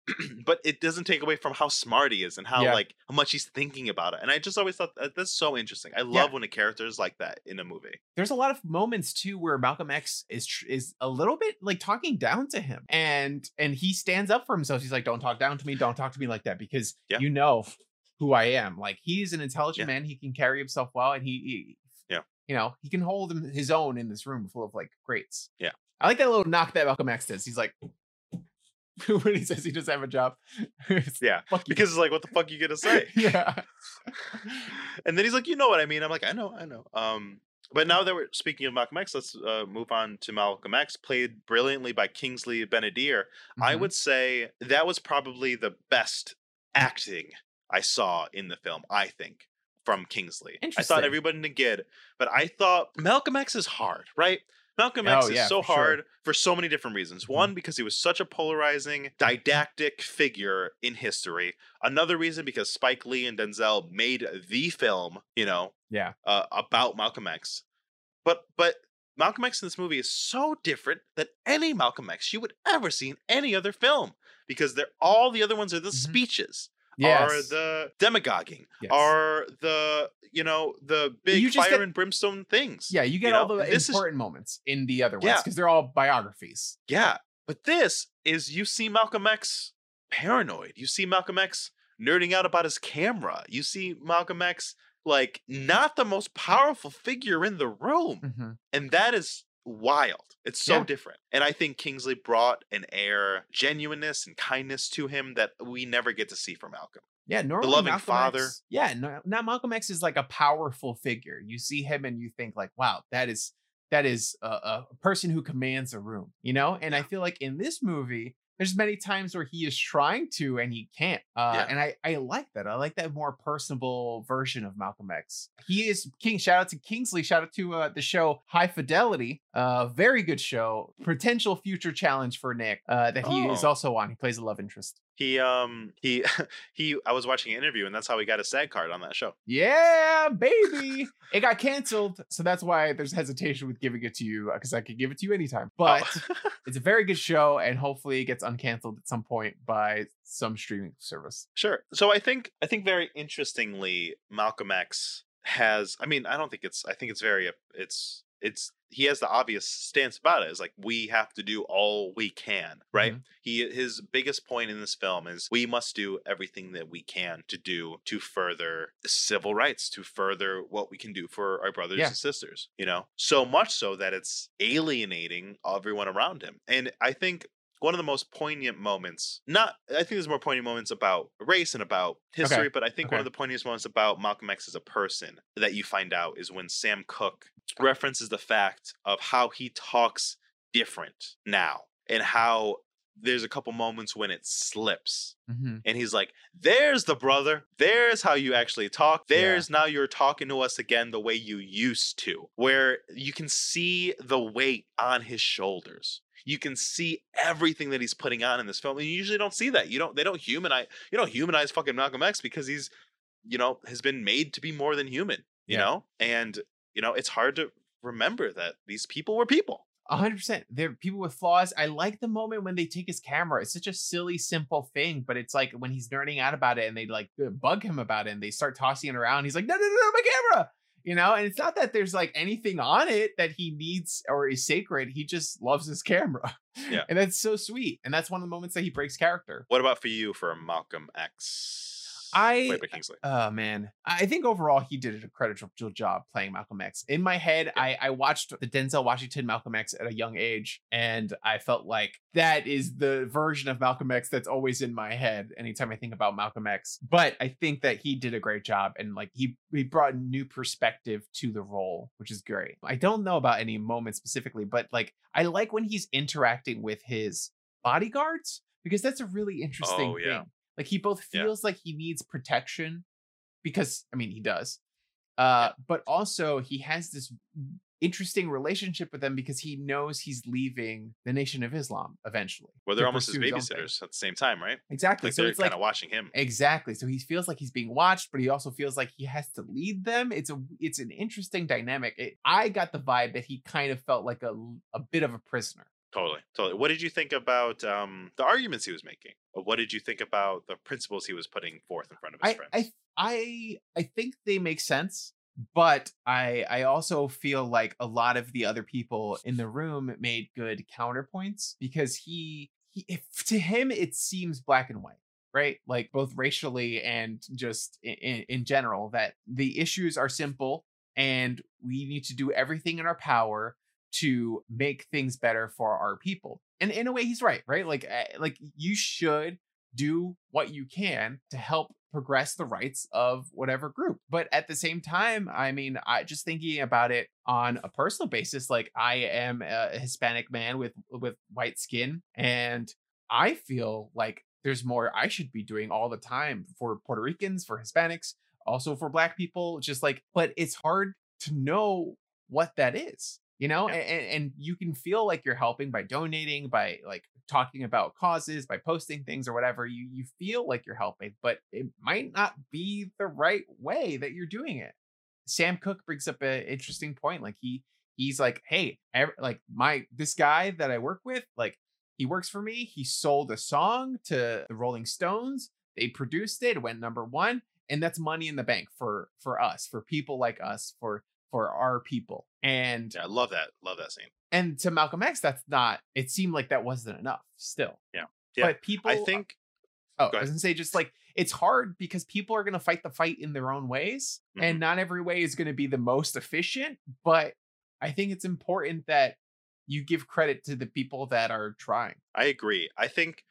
but it doesn't take away from how smart he is and how Yeah. like how much he's thinking about it. And I just always thought that that's so interesting. I love when a character is like that in a movie. there's a lot of moments too where Malcolm X is tr- is a little bit like talking down to him, and and he stands up for himself. He's like, "Don't talk down to me. Don't talk to me like that because Yeah. you know who I am." Like he's an intelligent Yeah. man. He can carry himself well, and he, he Yeah. you know, he can hold his own in this room full of like greats. Yeah. I like that little knock that Malcolm X does. He's like. when he says he doesn't have a job, Yeah. Because it's like, what the fuck you gonna say? yeah, and then he's like, you know what I mean? I'm like, I know, I know. Um, but now that we're speaking of Malcolm X, let's uh, move on to Malcolm X, played brilliantly by Kingsley Ben-Adir. I Mhm. would say that was probably the best acting I saw in the film. I think from Kingsley. I thought everybody did good, but I thought Malcolm X is hard, right? Malcolm Oh, X is yeah, so for sure. hard for so many different reasons. Mhm. One, because he was such a polarizing, didactic figure in history. Another reason, because Spike Lee and Denzel made the film, you know, yeah, uh, about Malcolm X. But but Malcolm X in this movie is so different than any Malcolm X you would ever see in any other film because they're all the other ones are the Mhm. speeches, yes. are the demagoguing, Yes. are the you know the big You fire get- and brimstone things. Yeah, you get know, all the and this is- important moments in the other ones Yeah. because they're all biographies. Yeah, but this is you see Malcolm X paranoid. You see Malcolm X nerding out about his camera. You see Malcolm X like not the most powerful figure in the room. Mhm. and that is wild it's so Yeah. different and i think kingsley brought an air genuineness and kindness to him that we never get to see from malcolm Yeah, normally loving Malcolm father. X, yeah, no, now Malcolm X is like a powerful figure. You see him and you think like, wow, that is that is a, a person who commands a room, you know. And I feel like in this movie, there's many times where he is trying to and he can't. Uh, Yeah. And I I like that. I like that more personable version of Malcolm X. He is king. Shout out to Kingsley. Shout out to uh, the show High Fidelity. Uh, very good show. Potential future challenge for Nick. Uh, that he is Oh. also on. He plays a love interest. He um he he i was watching an interview and that's how he got a SAG card on that show Yeah, baby. it got canceled. So that's why there's hesitation with giving it to you because I could give it to you anytime. But Oh. it's a very good show and hopefully it gets uncanceled at some point by some streaming service. Sure. So I think I think very interestingly, Malcolm X has. I mean, I don't think it's. I think it's very. It's it's. He has the obvious stance about it. Is like we have to do all we can, right? Mhm. He his biggest point in this film is we must do everything that we can to do to further civil rights, to further what we can do for our brothers Yeah. and sisters. You know, so much so that it's alienating everyone around him. And I think one of the most poignant moments not i think there's more poignant moments about race and about history but i think one of the poignant moments about malcolm x as a person that you find out is when sam cooke references the fact of how he talks different now and how there's a couple moments when it slips Mhm. and he's like there's the brother. There's how you actually talk. Yeah. there's now you're talking to us again the way you used to where you can see the weight on his shoulders you can see everything that he's putting on in this film and you usually don't see that you don't they don't humanize you don't humanize fucking malcolm x because he's you know has been made to be more than human you Yeah. know and you know it's hard to remember that these people were people A hundred percent. They're people with flaws. I like the moment when they take his camera. It's such a silly, simple thing, but it's like when he's nerding out about it and they like uh, bug him about it and they start tossing it around. He's like, no, no, no, no, my camera. You know, and it's not that there's like anything on it that he needs or is sacred. He just loves his camera. Yeah. And that's so sweet. And that's one of the moments that he breaks character. what about for you for malcolm x I- played by kingsley Oh man, I think overall he did a credible job playing Malcolm X. In my head, I, I watched the Denzel Washington Malcolm X at a young age, and I felt like that is the version of Malcolm X that's always in my head anytime I think about Malcolm X. But I think that he did a great job, and like he he brought a new perspective to the role, which is great. I don't know about any moments specifically, but like I like when he's interacting with his bodyguards because that's a really interesting Oh, yeah. thing. Like he both Yeah. feels like he needs protection because I mean he does. Uh but also he has this interesting relationship with them because he knows he's leaving the Nation of Islam eventually. Well, they're almost his babysitters at the same time right Exactly. like so they're it's kind like of watching him Exactly. So he feels like he's being watched, but he also feels like he has to lead them. It's a it's an interesting dynamic. It, I got the vibe that he kind of felt like a a bit of a prisoner Totally, totally. What did you think about um, the arguments he was making? What did you think about the principles he was putting forth in front of his I, friends? I I I think they make sense, but I I also feel like a lot of the other people in the room made good counterpoints because he he if, to him it seems black and white right like both racially and just in, in general that the issues are simple and we need to do everything in our power to make things better for our people and in a way he's right right like eh, like you should do what you can to help progress the rights of whatever group. But at the same time, I mean, I just thinking about it on a personal basis, like I am a Hispanic man with with white skin, and I feel like there's more I should be doing all the time for Puerto Ricans, for Hispanics, also for black people. Just like, but it's hard to know what that is you know Yeah. and, and you can feel like you're helping by donating by like talking about causes by posting things or whatever you you feel like you're helping but it might not be the right way that you're doing it sam cooke brings up an interesting point like he he's like hey like my this guy that i work with like he works for me he sold a song to the rolling stones they produced it it went number one and that's money in the bank for for us for people like us for for our people and yeah, I love that. Love that scene. and to Malcolm X, that's not. It seemed like that wasn't enough. Still, Yeah. Yeah. But people, I think Oh, go I was gonna say just like it's hard because people are gonna fight the fight in their own ways, Mhm. and not every way is gonna be the most efficient. But I think it's important that you give credit to the people that are trying. I agree. I think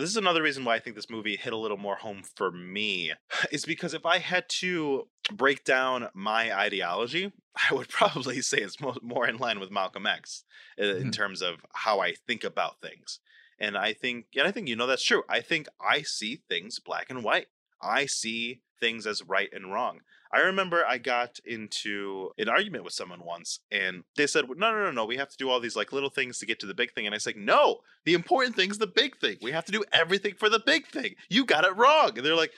this is another reason why I think this movie hit a little more home for me is because if I had to break down my ideology, I would probably say it's mo- more in line with Malcolm X uh, in Mhm. terms of how I think about things. And I think, and I think you know that's true. I think I see things black and white. I see things as right and wrong. I remember I got into an argument with someone once, and they said, "No, no, no, no. We have to do all these like little things to get to the big thing." And I said, "No, the important thing's the big thing. We have to do everything for the big thing. You got it wrong." And they're like,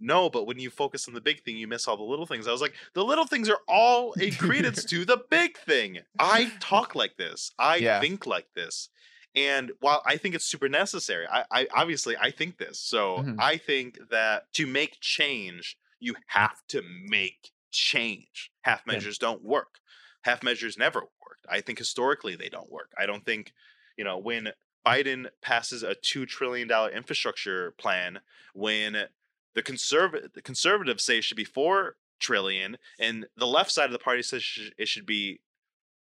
"No, but when you focus on the big thing, you miss all the little things." I was like, "The little things are all a credence to the big thing." I talk like this. I Yeah. think like this. And while I think it's super necessary, I, I obviously I think this. So Mhm. I think that to make change, you have to make change. Half Yeah. measures don't work. Half measures never worked. I think historically they don't work. I don't think, you know, when Biden passes a two trillion dollar infrastructure plan, when the conservative the conservatives say it should be four trillion, and the left side of the party says it should be,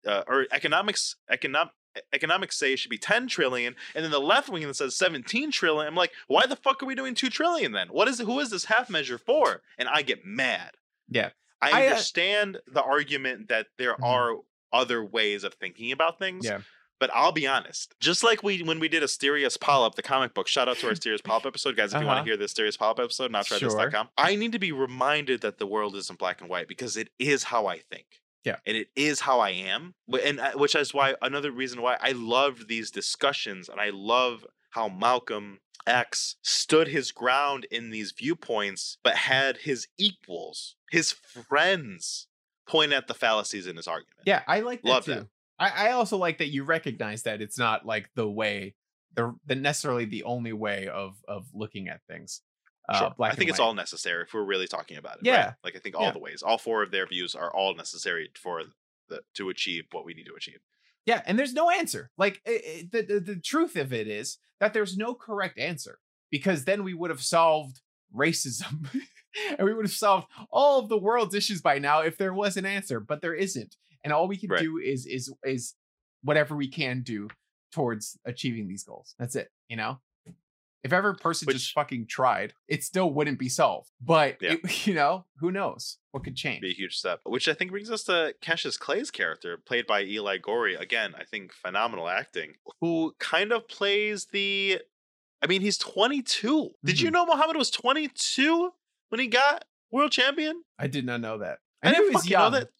uh, or economics economic economics say it should be 10 trillion and then the left wing that says 17 trillion i'm like why the fuck are we doing 2 trillion then what is who is this half measure for and i get mad Yeah. i, I, uh, understand the argument that there Mhm. are other ways of thinking about things Yeah. but I'll be honest. Just like we when we did Asterios Polyp, the comic book. Shout out to our Asterios Polyp episode, guys. If you want Uh-huh. to hear the Asterios Polyp episode, nowtrythis.com. I need to be reminded that the world isn't black and white because it is how I think. Yeah. and it is how I am. But and uh, which is why another reason why I loved these discussions, and I love how Malcolm X stood his ground in these viewpoints, but had his equals, his friends, point at the fallacies in his argument. Yeah, I like that Love too. that. I, I also like that you recognize that it's not like the way, the, the necessarily the only way of of looking at things. Uh, Sure. I think it's all necessary if we're really talking about it. right? Yeah. Like I think all Yeah. the ways, all four of their views are all necessary for the to achieve what we need to achieve. Yeah, and there's no answer. Like i i- the, the the truth of it is that there's no correct answer because then we would have solved racism and we would have solved all of the world's issues by now if there was an answer, but there isn't. And all we can Right. do is is is whatever we can do towards achieving these goals. That's it, you know? If every person Which- just fucking tried, it still wouldn't be solved. But Yeah. it- you know, who knows what could change? Be a huge step. Which I think brings us to Cassius Clay's character, played by Eli Goree. Again, I think phenomenal acting. Who kind of plays the I mean, he's 22. Did you Mhm. know Muhammad was 22 when he got world champion? I did not know that. I, knew didn't he was fucking young. know that.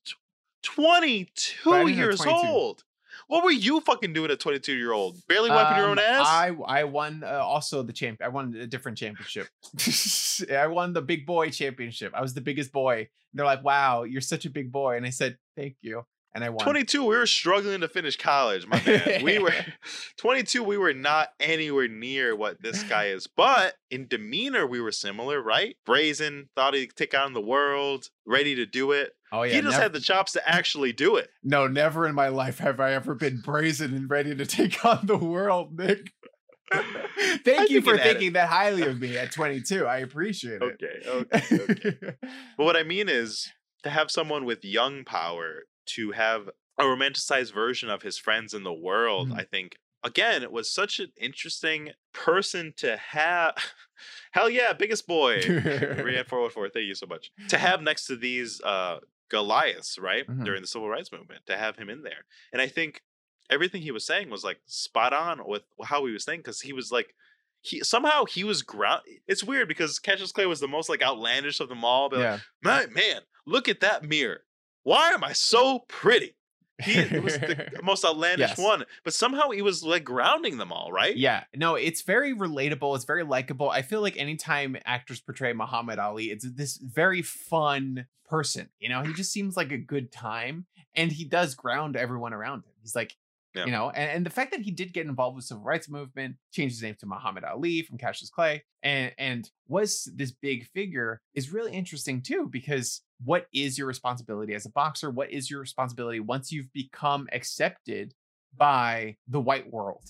22 But I didn't know years 22. old. What were you fucking doing at 22 year old? Barely wiping your own Um, ass? I I won uh, also the champ. I won a different championship. I won the big boy championship. I was the biggest boy. And they're like, "Wow, you're such a big boy," and I said, "Thank you." And I won. 22, we were struggling to finish college, my man. We were 22, we were not anywhere near what this guy is. But in demeanor, we were similar, right? Brazen, thought he'd take on the world, ready to do it. Oh yeah, he just never- had the chops to actually do it. no, never in my life have I ever been brazen and ready to take on the world, Nick. Thank you for thinking that highly of me at 22. I appreciate it. Okay, okay, okay. But what I mean is to have someone with young power to have a romanticized version of his friends in the world, Mhm. I think again, it was such an interesting person to have. Hell yeah, biggest boy. Riyadh 414, thank you so much. To have next to these uh Goliaths, right? Mhm. During the civil rights movement, to have him in there. And I think everything he was saying was like spot on with how he was saying, because he was like he somehow he was ground. It's weird because Cassius Clay was the most like outlandish of them all. But like, yeah. my man, look at that mirror. Why am I so pretty? He was the most outlandish Yes. one, but somehow he was like grounding them all, right? Yeah, no, it's very relatable. It's very likable. I feel like anytime actors portray Muhammad Ali, it's this very fun person. You know, he just seems like a good time, and he does ground everyone around him. He's like, Yeah. you know, and, and the fact that he did get involved with civil rights movement, changed his name to Muhammad Ali from Cassius Clay, and and was this big figure is really interesting too because what is your responsibility as a boxer? What is your responsibility once you've become accepted by the white world?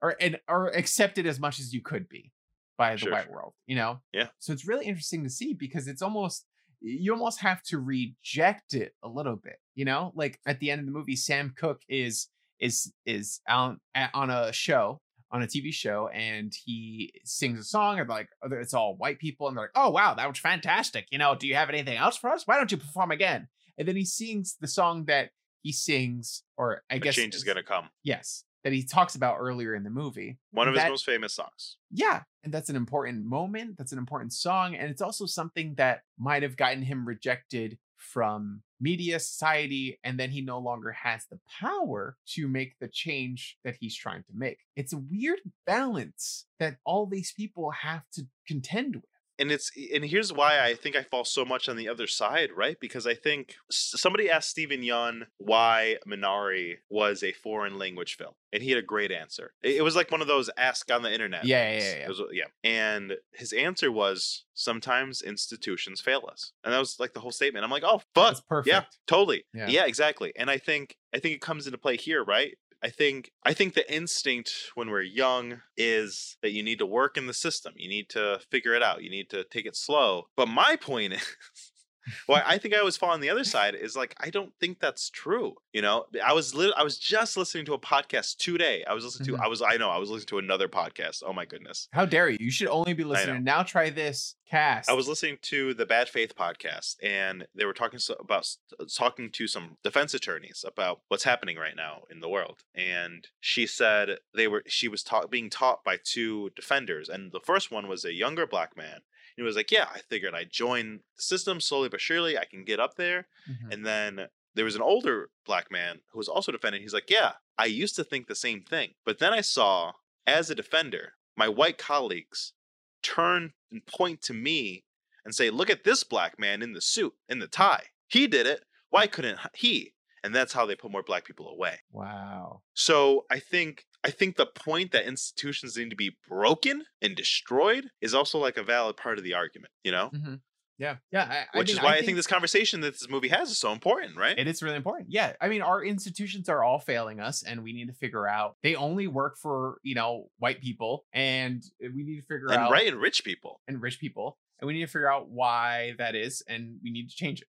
or and or accepted as much as you could be by the Sure, white world you know Yeah. so it's really interesting to see because it's almost you almost have to reject it a little bit you know like at the end of the movie sam Cooke is is is on a- on a show on a tv show and he sings a song and like oh, it's all white people and they're like oh wow that was fantastic you know do you have anything else for us why don't you perform again and then he sings the song that he sings or i A guess change is gonna come. yes that he talks about earlier in the movie One of his most famous songs. yeah and that's an important moment that's an important song and it's also something that might have gotten him rejected from media society and then he no longer has the power to make the change that he's trying to make. It's a weird balance that all these people have to contend with and it's and here's why I think I fall so much on the other side, right? Because I think somebody asked Steven Yeun why Minari was a foreign language film, and he had a great answer. It, was like one of those ask on the internet. Yeah, yeah, things. yeah, It yeah. was- yeah. And his answer was sometimes institutions fail us, and that was like the whole statement. I'm like, oh fuck, that's perfect yeah, totally. Yeah. Yeah. exactly. And I think I think it comes into play here, right? I think I think the instinct when we're young is that you need to work in the system. You need to figure it out. You need to take it slow. But my point is well, I think I always fall on the other side is like I don't think that's true. You know, I was lit- I was just listening to a podcast today. I was listening Mhm. to I was I know I was listening to another podcast. Oh my goodness. how dare you you should only be listening now try this cast I was listening to the Bad Faith podcast, and they were talking so, about talking to some defense attorneys about what's happening right now in the world. And she said they were she was taught being taught by two defenders, and the first one was a younger black man. He was like, "Yeah, I figured I'd join the system slowly but surely. I can get up there." Mhm. And then there was an older black man who was also defending. He's like, Yeah, I used to think the same thing. But then I saw, as a defender, my white colleagues turn and point to me and say, Look at this black man in the suit, in the tie. He did it. Why couldn't he? And that's how they put more black people away. wow So I think I think the point that institutions need to be broken and destroyed is also like a valid part of the argument, you know? Mhm. yeah yeah I, Which mean, is why I think, this conversation that this movie has is so important, right? It is really important. Yeah. I mean, our institutions are all failing us, and we need to figure out they only work for, you know, white people, and we need to figure and out right and rich people. and rich people, and we need to figure out why that is, and we need to change it.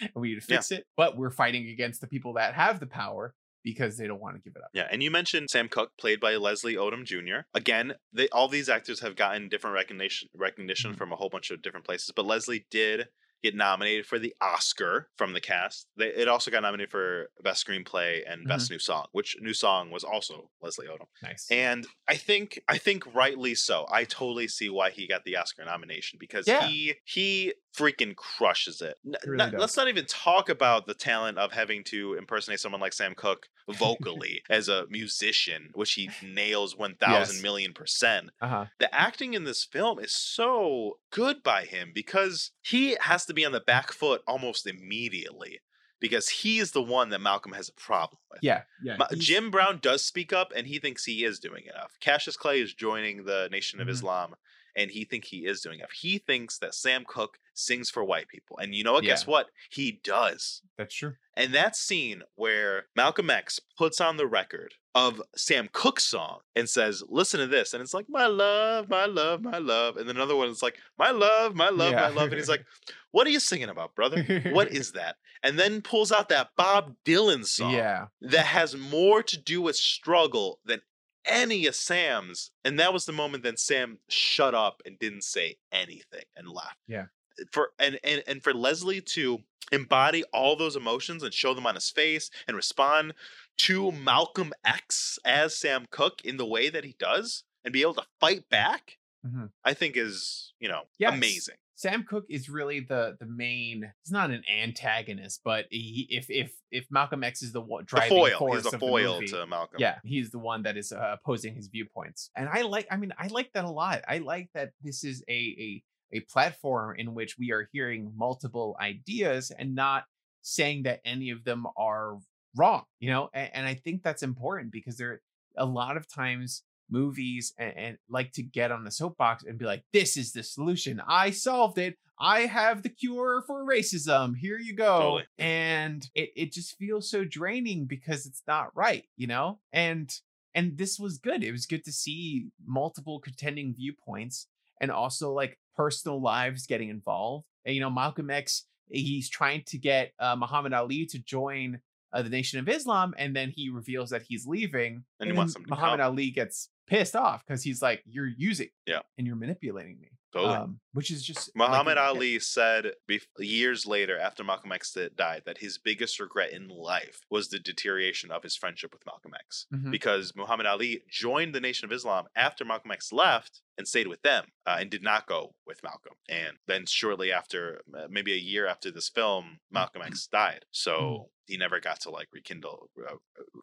and we need to Yeah. fix it. But we're fighting against the people that have the power because they don't want to give it up. Yeah, and you mentioned Sam Cooke, played by Leslie Odom Jr. Again, they all these actors have gotten different recognition recognition Mhm. from a whole bunch of different places, but Leslie did get nominated for the Oscar from the cast. They, it also got nominated for best screenplay and Mm-hmm. best new song, which new song was also Leslie Odom. Nice. And I think I think rightly so. I totally see why he got the Oscar nomination because Yeah. he he freaking crushes it. N- really not- let's not even talk about the talent of having to impersonate someone like Sam Cooke vocally as a musician, which he nails one thousand Yes. million percent. uh huh. The acting in this film is so good by him because he has to be on the back foot almost immediately. because he is the one that Malcolm has a problem with. Yeah, yeah. Ma- Jim Brown does speak up, and he thinks he is doing enough. Cassius Clay is joining the Nation of Mhm. Islam, and he thinks he is doing enough. He thinks that Sam Cooke sings for white people, and you know what? Guess what? He does. That's true. And that scene where Malcolm X puts on the record of Sam Cooke's song and says, "Listen to this," and it's like, "My love, my love, my love," and then another one is like, "My love, my love, my love," and he's like, "What are you singing about, brother? What is that?" And then pulls out that Bob Dylan song Yeah, that has more to do with struggle than any of Sam's. And that was the moment then Sam shut up and didn't say anything and left. Yeah. For and and, and for Leslie to embody all those emotions and show them on his face and respond to Malcolm X as Sam Cooke in the way that he does and be able to fight back, Mhm. I think is, you know, Yes. amazing. Sam Cooke is really the the main. He's not an antagonist, but he, if if if Malcolm X is the one The driving foil. force He's of the the foil movie, to Malcolm. yeah, he's the one that is uh, opposing his viewpoints, and I like. I mean, I like that a lot. I like that this is a a a platform in which we are hearing multiple ideas and not saying that any of them are wrong. You know, and, and I think that's important because there a lot of times movies and, and like to get on the soapbox and be like, "This is the solution. I solved it. I have the cure for racism. Here you go." Totally. And it it just feels so draining because it's not right, you know. And and this was good. It was good to see multiple contending viewpoints and also like personal lives getting involved. And, you know, Malcolm X, he's trying to get uh, Muhammad Ali to join uh, the Nation of Islam, and then he reveals that he's leaving. And he wants Muhammad. Ali gets pissed off because he's like, "You're using, Yeah. and you're manipulating me." Totally. Um, which is just like, Muhammad yeah, Ali said bef- years later, after Malcolm X died, that his biggest regret in life was the deterioration of his friendship with Malcolm X. mhm. Because Muhammad Ali joined the Nation of Islam after Malcolm X left and stayed with them uh, and did not go with Malcolm. And then shortly after, uh, maybe a year after this film, Malcolm X died. So he never got to like rekindle, uh,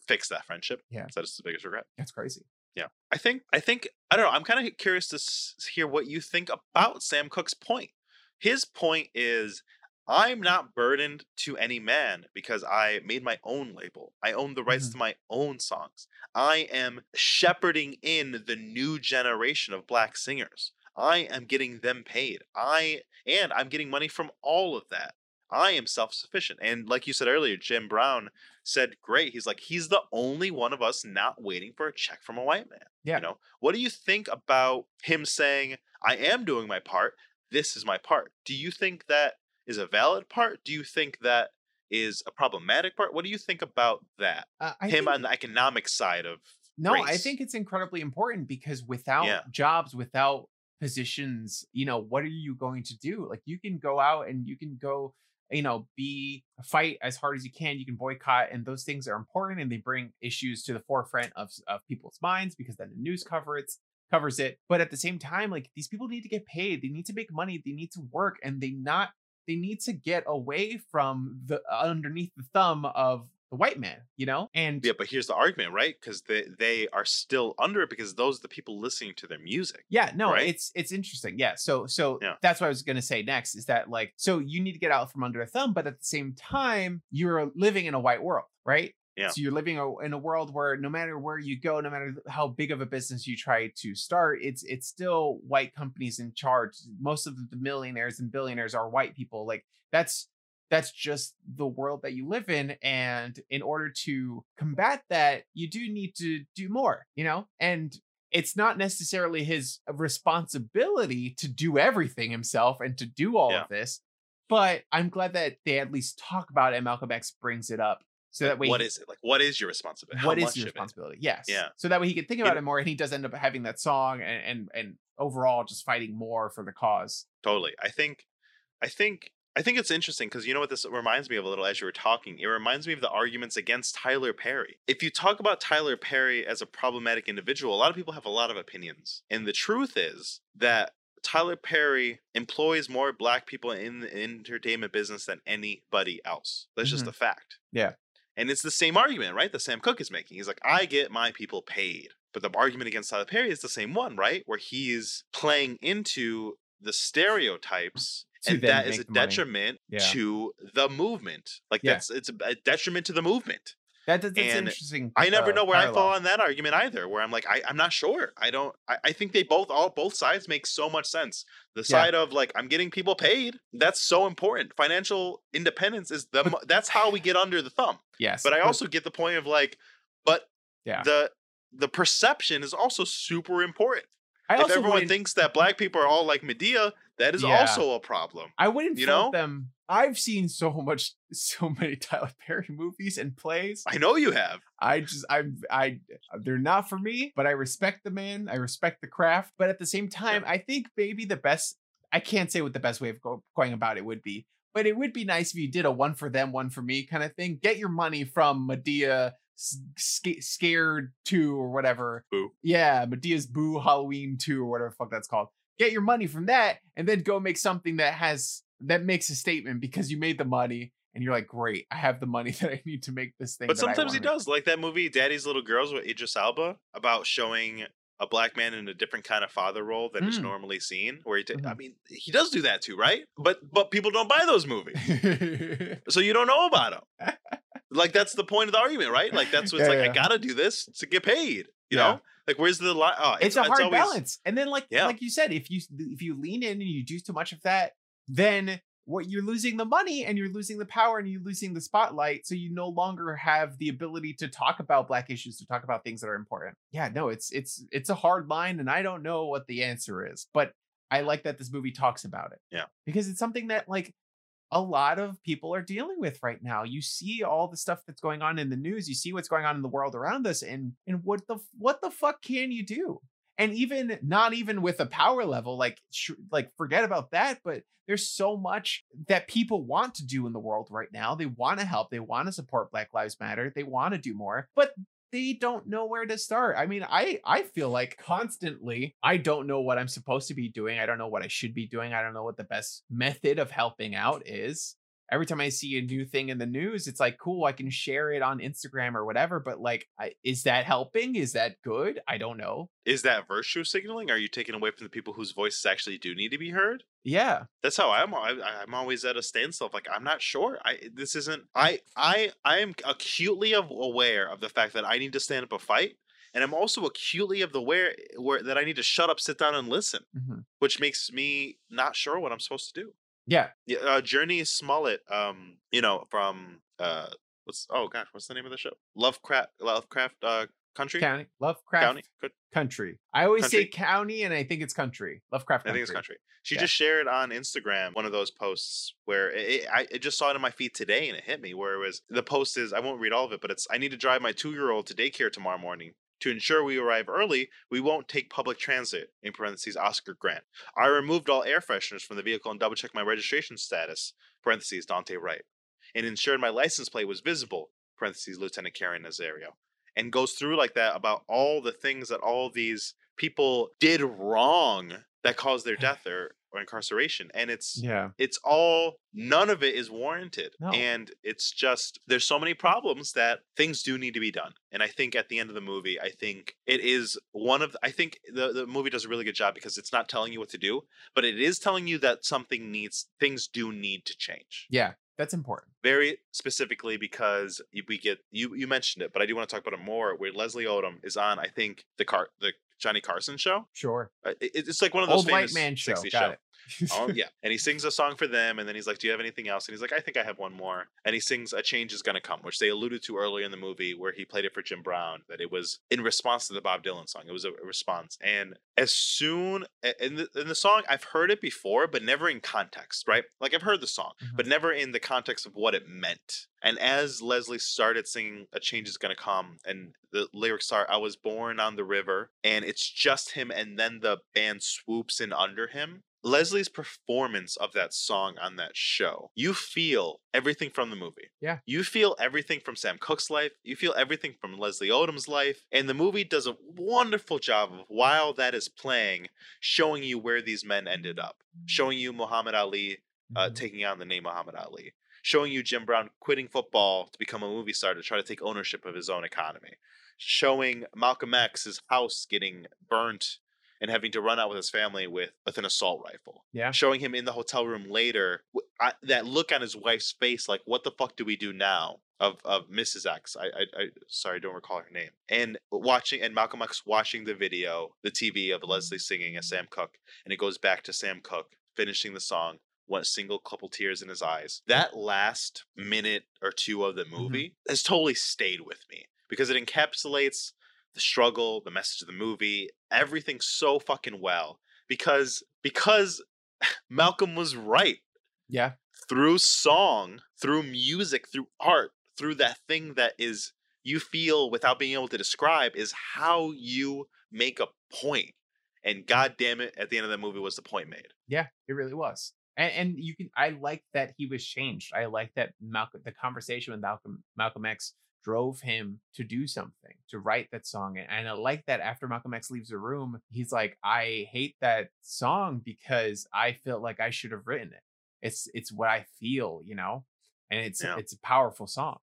fix that friendship. Yeah. So that's the biggest regret. That's crazy. Yeah, I think I think I don't know. I'm kind of curious to s- hear what you think about Sam Cooke's point. His point is, I'm not burdened to any man because I made my own label. I own the rights Mhm. to my own songs. I am shepherding in the new generation of black singers. I am getting them paid. I and I'm getting money from all of that. I am self-sufficient. And like you said earlier, Jim Brown said, "Great." He's like, he's the only one of us not waiting for a check from a white man. Yeah. You know, what do you think about him saying, "I am doing my part. This is my part"? Do you think that is a valid part? Do you think that is a problematic part? What do you think about that? Uh, I him think- on the economic side of No, I think it's incredibly important because without Yeah. jobs, without positions, you know, what are you going to do? Like you can go out and you can go, you know, be fight as hard as you can. You can boycott, and those things are important and they bring issues to the forefront of of people's minds because then the news cover it covers it. But at the same time, like these people need to get paid. They need to make money. They need to work, and they not they need to get away from the underneath the thumb of the white man, you know? And Yeah, but here's the argument, right? Because they they are still under it because those are the people listening to their music. Yeah, no, right? it's it's interesting. Yeah, so so Yeah. that's what I was gonna say next is that like so you need to get out from under a thumb, but at the same time you're living in a white world, right? Yeah. So you're living in a world where no matter where you go, no matter how big of a business you try to start, it's it's still white companies in charge. Most of the millionaires and billionaires are white people. Like that's that's just the world that you live in and in order to combat that you do need to do more you know and it's not necessarily his responsibility to do everything himself and to do all Yeah. of this but i'm glad that they at least talk about it and malcolm x brings it up so that way what he- is it like? What is your responsibility? what How is your responsibility yes Yeah. so that way he can think about It- it more and he does end up having that song and and, and overall just fighting more for the cause Totally. I think, I think, I think it's interesting because you know what this reminds me of a little as you were talking. It reminds me of the arguments against Tyler Perry. If you talk about Tyler Perry as a problematic individual, a lot of people have a lot of opinions, and the truth is that Tyler Perry employs more black people in the entertainment business than anybody else. That's just Mhm. a fact. Yeah. And it's the same argument, right? That Sam Cooke is making. He's like, I get my people paid. But the argument against Tyler Perry is the same one, right? Where he's playing into the stereotypes and that is a money. detriment Yeah. to the movement. Like Yeah. that's it's a, detriment to the movement. That, that's, and interesting. I never uh, know where I fall on that argument either. Where I'm like, I, I'm not sure. I don't. I, I think they both all both sides make so much sense. The Yeah. side of like I'm getting people paid. That's so important. Financial independence is the. That's how we get under the thumb. Yes, But I also get the point of like, but yeah. the the perception is also super important. I if everyone thinks that black people are all like Madea, that is Yeah. also a problem. I wouldn't you know? them. I've seen so much, so many Tyler Perry movies and plays. I know you have. I just, I'm, I, they're not for me. But I respect the man. I respect the craft. But at the same time, I think maybe the best. I can't say what the best way of go, going about it would be, but it would be nice if you did a one for them, one for me kind of thing. Get your money from Madea. Sca- Scared two or whatever. Boo. Yeah, Madea's Boo Halloween two or whatever the fuck that's called. Get your money from that, and then go make something that has that makes a statement because you made the money, and you're like, great, I have the money that I need to make this thing. But that I sometimes he does, like that movie "Daddy's Little Girls" with Idris Elba, about showing a black man in a different kind of father role than is Mm. normally seen. Where he, ta- I Mhm. mean, he does do that too, right? But but people don't buy those movies, so you don't know about him. like that's the point of the argument, right? Like that's what's Yeah, like. yeah. I gotta do this to get paid. You Yeah. know, like where's the line? Oh, it's, a hard always- balance. And then, like Yeah. like you said, if you if you lean in and you do too much of that, then what you're losing the money and you're losing the power and you're losing the spotlight. So you no longer have the ability to talk about black issues, to talk about things that are important. Yeah, no, it's it's it's a hard line, and I don't know what the answer is, but I like that this movie talks about it. Yeah. Because it's something that like a lot of people are dealing with right now. You see all the stuff that's going on in the news, you see what's going on in the world around us and and what the what the fuck can you do? And even not even with a power level like sh- like forget about that, but there's so much that people want to do in the world right now. They want to help, they want to support Black Lives Matter, they want to do more, but they don't know where to start. I mean, I I feel like constantly I don't know what I'm supposed to be doing. I don't know what I should be doing. I don't know what the best method of helping out is. Every time I see a new thing in the news, it's like cool, I can share it on Instagram or whatever, but like I, is that helping? Is that good? I don't know. Is that virtue signaling? Are you taking away from the people whose voices actually do need to be heard? Yeah. That's how I'm. I, I'm always at a standstill. Like I'm not sure. I eh, this isn't. Mm. I I I am acutely aware of the fact that I need to stand up a fight, and I'm also acutely of the aware eh, where that I need to shut up, sit down, and listen, Mhm. which makes me not sure what I'm supposed to do. Yeah. Yeah, uh, Jurnee Smollett. Um, you know from uh, what's oh gosh, what's the name of the show? Lovecraft Lovecraft uh country County. Lovecraft county. Country. I always say county and I think it's country. Lovecraft I think it's country. She Yeah. just shared on Instagram one of those posts where it, it- I it just saw it in my feed today and it hit me where it was the post is I won't read all of it, but it's I need to drive my two year old to daycare tomorrow morning. To ensure we arrive early, we won't take public transit. In parentheses, Oscar Grant. I mm-hmm. removed all air fresheners from the vehicle and double checked my registration status. Parentheses, Daunte Wright. And ensured my license plate was visible. Parentheses, Lieutenant Caron Nazario. And goes through like that about all the things that all these people did wrong that caused their death or, or incarceration and it's Yeah. it's all none of it is warranted No. and it's just there's so many problems that things do need to be done and i think at the end of the movie i think it is one of i think the, the movie does a really good job because it's not telling you what to do but it is telling you that something needs things do need to change Yeah. That's important. very specifically because we get you you mentioned it but i do want to talk about it more where leslie odom is on i think the car the johnny carson show Sure. uh, it- it's like one of those Old white man show. Got show. it. Oh yeah and he sings a song for them and then he's like do you have anything else? And he's like i think i have one more. And he sings a change is gonna come which they alluded to earlier in the movie where he played it for jim brown that it was in response to the bob dylan song. It was a, response. And as soon in the, in the song i've heard it before but never in context right? Like i've heard the song Mhm. but never in the context of what it meant. And as leslie started singing a change is gonna come and the lyrics are i was born on the river and it's just him and then the band swoops in under him Leslie's performance of that song on that show, you feel everything from the movie. Yeah. You feel everything from Sam Cooke's life. You feel everything from Leslie Odom's life. And the movie does a wonderful job of, while that is playing, showing you where these men ended up, showing you Muhammad Ali uh, Mhm. taking on the name Muhammad Ali, showing you Jim Brown quitting football to become a movie star to try to take ownership of his own economy, showing Malcolm X's house getting burnt and having to run out with his family with with an assault rifle. Yeah. Showing him in the hotel room later, I, that look on his wife's face, like, what the fuck do we do now? Of of Mrs. X. I, I I sorry, I don't recall her name. And watching and Malcolm X watching the video, the TV of Leslie singing as Sam Cooke, and it goes back to Sam Cooke finishing the song, one single couple tears in his eyes. That last minute or two of the mm-hmm. movie has totally stayed with me because it encapsulates the struggle, the message of the movie, everything so fucking well. Because because Malcolm was right Yeah. through song, through music, through art, through that thing that is you feel without being able to describe is how you make a point. And god damn it, at the end of the movie was the point made. Yeah, it really was. And, and you can I like that he was changed. I like that Malcolm the conversation with Malcolm Malcolm X drove him to do something, to write that song. And, I like that after Malcolm X leaves the room, he's like, I hate that song because I feel like I should have written it. It's it's what I feel, you know? And it's Yeah. it's a powerful song.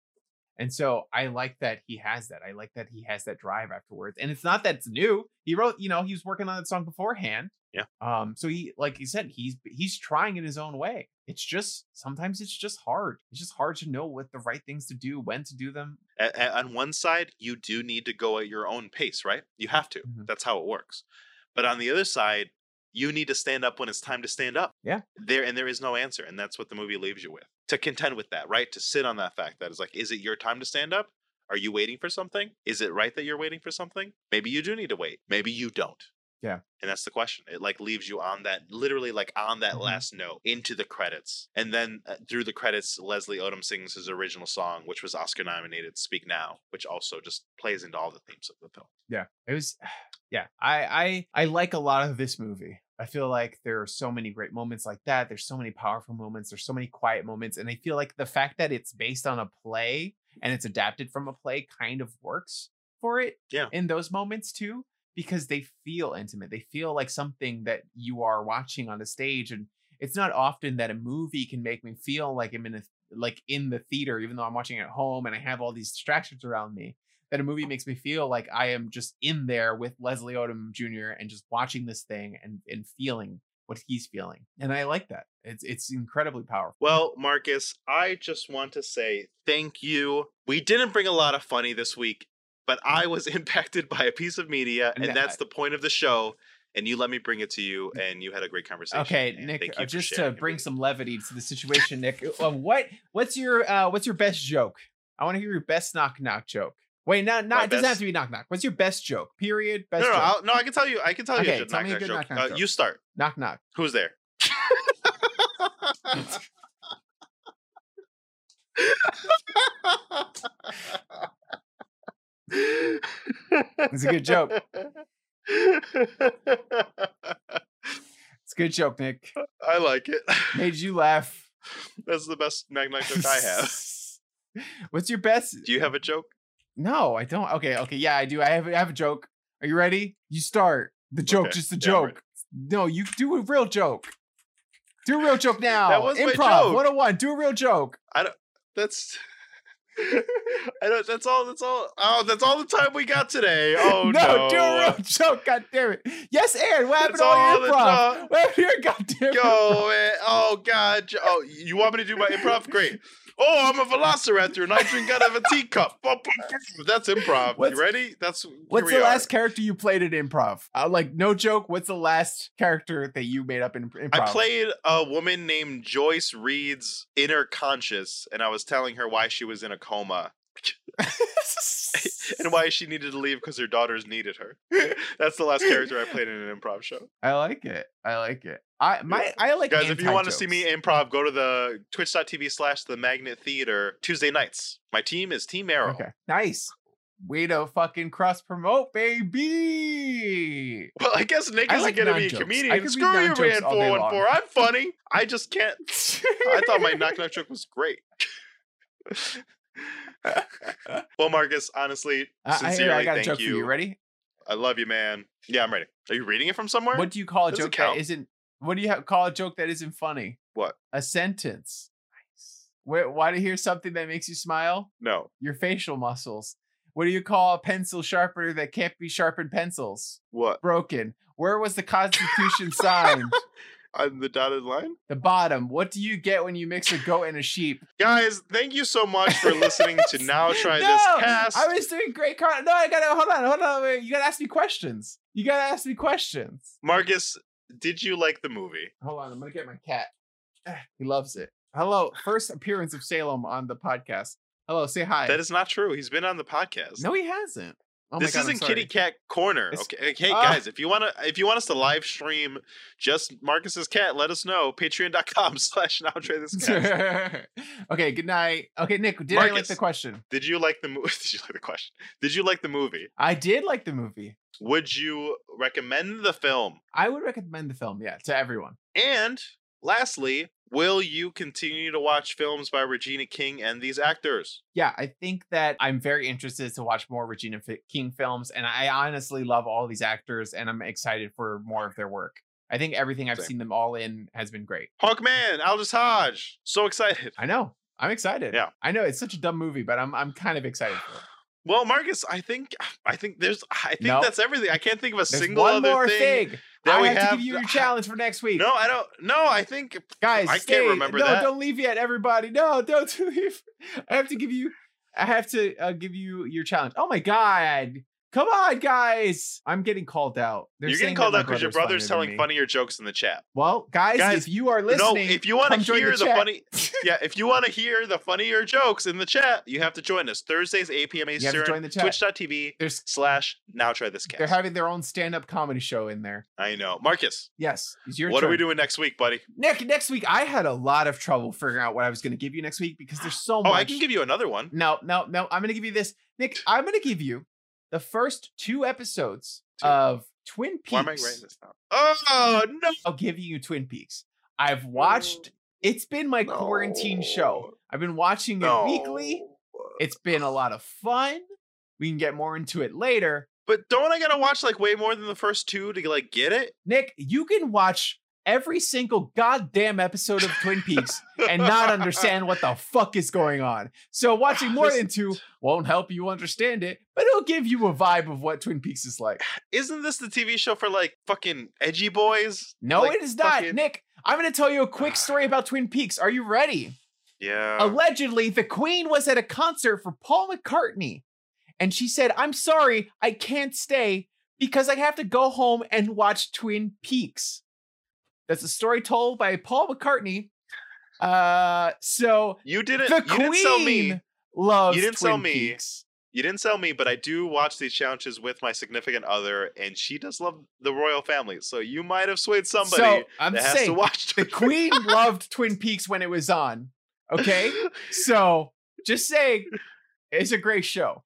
And so I like that he has that. I like that he has that drive afterwards. And it's not that it's new. He wrote, you know, he was working on that song beforehand. Yeah. Um, so he like you said, he's he's trying in his own way. It's just sometimes it's just hard. It's just hard to know what the right things to do, when to do them. A- on one side, you do need to go at your own pace, right? You have to. Mhm. That's how it works. But on the other side, you need to stand up when it's time to stand up. Yeah. There and there is no answer, and that's what the movie leaves you with. To contend with that, right? To sit on that fact that is like, is it your time to stand up? Are you waiting for something? Is it right that you're waiting for something? Maybe you do need to wait. Maybe you don't. Yeah. And that's the question. It like leaves you on that literally like on that Mhm. last note into the credits. And then uh, through the credits Leslie Odom sings his original song which was Oscar nominated Speak Now, which also just plays into all the themes of the film. Yeah. It was yeah. I I I like a lot of this movie. I feel like there are so many great moments like that. There's so many powerful moments. There's so many quiet moments. And I feel like the fact that it's based on a play and it's adapted from a play kind of works for it Yeah. in those moments too, because they feel intimate. They feel like something that you are watching on a stage. And it's not often that a movie can make me feel like I'm in a like in the theater, even though I'm watching at home and I have all these distractions around me that a movie makes me feel like I am just in there with Leslie Odom Jr. and just watching this thing and and feeling what he's feeling. And I like that. It's it's incredibly powerful. Well, Marcus, I just want to say thank you. We didn't bring a lot of funny this week, but I was impacted by a piece of media, and No, that's the point of the show. And you let me bring it to you, and you had a great conversation. Okay, Nick, uh, just to bring some levity to the situation, Nick. Uh, what what's your uh what's your best joke? I want to hear your best knock knock joke. Wait, not not My it doesn't have to be knock knock. What's your best joke? Period. Best No, no, no, I can tell you. I can tell Okay, you tell me a good joke. knock-knock Uh, joke. You start. knock knock. Who's there? It's a good joke. It's a good joke, Nick. I like it. Made you laugh. That's the best knock-knock joke I have. What's your best? Do you have a joke? No, I don't. Okay, okay, yeah, I do. I have I have a joke. Are you ready? You start the joke, Okay, just a yeah, joke. no, you do a real joke. Do a real joke now. That was my Improv joke. 101. Do a real joke. I don't. That's. I don't. That's all. That's all. Oh, that's all the time we got today. Oh no! no, do a real joke. God damn it. Yes, Aaron. What happened That's to all your improv? What happened to your goddamn Yo, man. Oh God. Oh, you want me to do my improv? Great. Oh, I'm a velociraptor and I drink out of a teacup. That's improv. What's- you ready? That's What's the are. last character you played in improv? Uh, like, no joke. What's the last character that you made up in improv? I played a woman named Joyce Reed's inner conscious, and I was telling her why she was in a coma and why she needed to leave because her daughters needed her. That's the last character I played in an improv show. I like it. I like it. I my I like Guys, if you want to see me improv, go to the twitch.tv slash the magnet theater Tuesday nights. My team is Team Arrow. Okay. Nice. Way to fucking cross promote, baby. Well, I guess Nick I isn't like gonna be a comedian. Screw you, man. Four one four. I'm funny. I just can't. I thought my knock knock joke was great. well, Marcus, honestly, I, I, sincerely, I got a thank joke you. for you. Ready? I love you, man. Yeah, I'm ready. Are you reading it from somewhere? What do you call a Does joke that isn't? What do you call a joke that isn't funny? What? A sentence. Nice. Wait, why to hear something that makes you smile? No. Your facial muscles. What do you call a pencil sharpener that can't be sharpened pencils? What? Broken. Where was the Constitution signed? On the dotted line? The bottom. What do you get when you mix a goat and a sheep? Guys, thank you so much for listening to Now Try no, This Cast. I was doing great. Con- no, I gotta hold on, hold on. Wait, you gotta ask me questions. You gotta ask me questions. Marcus, did you like the movie? Hold on, I'm gonna get my cat. He loves it. Hello, first appearance of Salem on the podcast. Hello, say hi. That is not true. He's been on the podcast. no, he hasn't. Oh this God, isn't. Kitty Cat Corner. It's- Okay, hey Ah. guys, if you wanna if you want us to live stream just Marcus's cat, let us know. Patreon.com slash now this cast. okay, good night. Okay, Nick, did I like the question? Did you like the movie? Did you like the question? Did you like the movie? I did like the movie. Would you recommend the film? I would recommend the film, yeah, to everyone. And lastly, will you continue to watch films by Regina King and these actors? Yeah, I think that I'm very interested to watch more Regina King films, and I honestly love all these actors, and I'm excited for more of their work. I think everything I've Same. seen them all in has been great. Hawkman, Aldis Hodge. So excited. I know. I'm excited. Yeah. I know it's such a dumb movie, but I'm I'm kind of excited for it. Well, Marcus, I think I think there's I think No. that's everything. I can't think of a There's single one other more thing, thing. that I we have, have. to give you your challenge for next week. No, I don't. No, I think guys, I can't remember no, that. don't leave yet, everybody. No, don't leave. I have to give you. I have to uh, give you your challenge. Oh my god! Come on, guys! I'm getting called out. They're you're getting called out because your brother's brother's funnier than telling funnier jokes in the chat. Well, guys, Guys, if you are listening, no, if you want to hear the the, funny, yeah, if you want to hear the funnier jokes in the chat, you have to join us Thursdays 8 p.m. have to Eastern. join the chat. Twitch.tv there's slash Now Try This they're having their own stand-up comedy show in there. I know, Marcus. Yes, it's your what turn. are we doing next week, buddy? Nick, next week I had a lot of trouble figuring out what I was going to give you next week because there's so much. Oh. I can give you another one. No, no, no. I'm gonna give you this, Nick. I'm gonna give you the first two episodes Two. of Twin Peaks. Why am I writing this down? Oh no! I'll give you Twin Peaks. I've watched. It's been my quarantine show. I've been watching it weekly. It's been a lot of fun. We can get more into it later. But don't I gotta watch like way more than the first two to like get it? Nick, you can watch every single goddamn episode of Twin Peaks and not understand what the fuck is going on. So watching more than two won't help you understand it, but it'll give you a vibe of what Twin Peaks is like. Isn't this the TV show for like fucking edgy boys? No, Like, it is not. fucking- Nick, I'm going to tell you a quick story about Twin Peaks. Are you ready? Yeah. Allegedly, the Queen was at a concert for Paul McCartney, and she said, I'm sorry, I can't stay because I have to go home and watch Twin Peaks. That's a story told by Paul McCartney. Uh, so you didn't. the you didn't sell me. Queen loves You didn't Twin sell me. Peaks. You didn't sell me, but I do watch these challenges with my significant other, and she does love the royal family. So you might have swayed somebody so I'm that has to watch the Queen loved Twin Peaks when it was on. Okay, so just saying, it's a great show.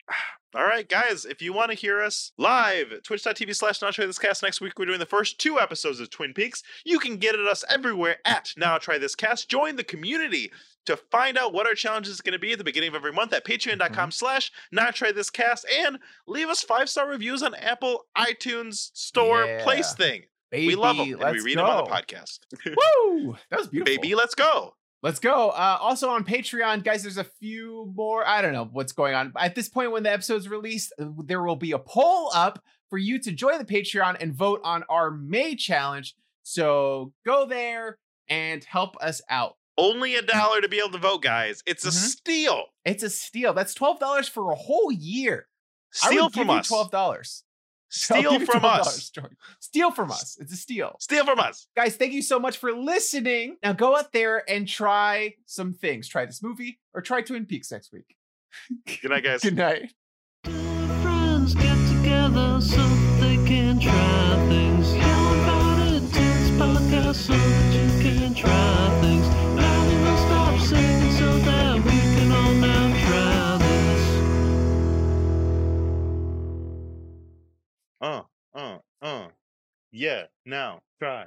All right, guys, if you want to hear us live, twitch.tv slash Now Try This Cast. Next week, we're doing the first two episodes of Twin Peaks. You can get at us everywhere at Now Try This Cast. Join the community to find out what our challenge is going to be at the beginning of every month at patreon.com mm-hmm. slash Now Try This Cast. And leave us five star reviews on Apple iTunes Store Yeah. Place thing. Baby, we love them, and we read them on the podcast. Woo! That was beautiful. Baby, let's go. Let's go. Uh, also on Patreon, guys, there's a few more. I don't know what's going on. At this point, when the episode's released, there will be a poll up for you to join the Patreon and vote on our May challenge. So go there and help us out. Only a dollar to be able to vote, guys. It's a Mhm. steal. It's a steal. That's twelve dollars for a whole year. I Steal would from give you us. Twelve dollars. Steal from us. Steal from us. It's a steal. Steal from us. Guys, thank you so much for listening. Now go out there and try some things. Try this movie or try Twin Peaks next week. Good night, guys. Good night. friends get together so they can try things. Yell about it, it's podcast so that you can try Uh, uh, uh. Yeah, now try.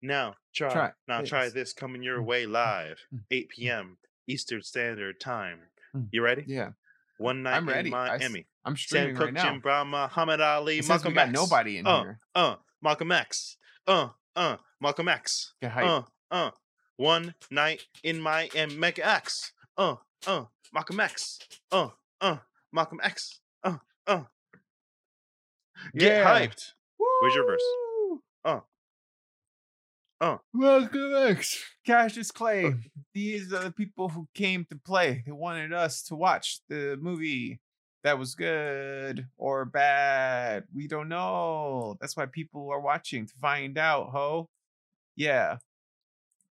Now try. Try Now try this. this coming your Mm, way live. mm. 8 p.m. Eastern Standard Time. Mm. You ready? Yeah, One night I'm ready. in I Miami. I'm Sam streaming Cooke, right now. Jim Brown, Muhammad Ali, It Malcolm X. nobody in uh, here. Uh, Malcolm X. Uh, uh, Malcolm X. Get hype. Uh, uh. One night in Miami. Mega X. Uh, uh. Malcolm X. Uh, uh. Malcolm X. Get hyped. Where's your verse? Oh. Uh. Uh. Welcome X. Cassius Clay. These are the people who came to play. They wanted us to watch the movie that was good or bad. We don't know. That's why people are watching to find out, ho. Yeah.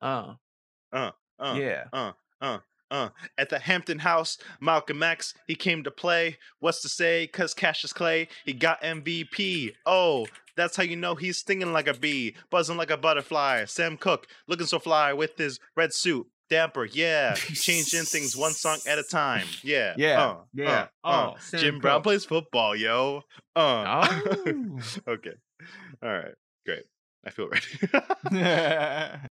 Uh. Uh, yeah. Uh. Uh, at the Hampton House, Malcolm X, he came to play. What's to say? Cause Cassius Clay, he got MVP. Oh, that's how you know he's stinging like a bee, buzzing like a butterfly. Sam Cooke, looking so fly with his red suit. Damper, yeah. Changing things one song at a time. Yeah. Yeah, Uh, yeah. Uh, uh. Oh, Sam Jim Brown plays football, yo. Uh. Oh. okay. All right. Great. I feel ready.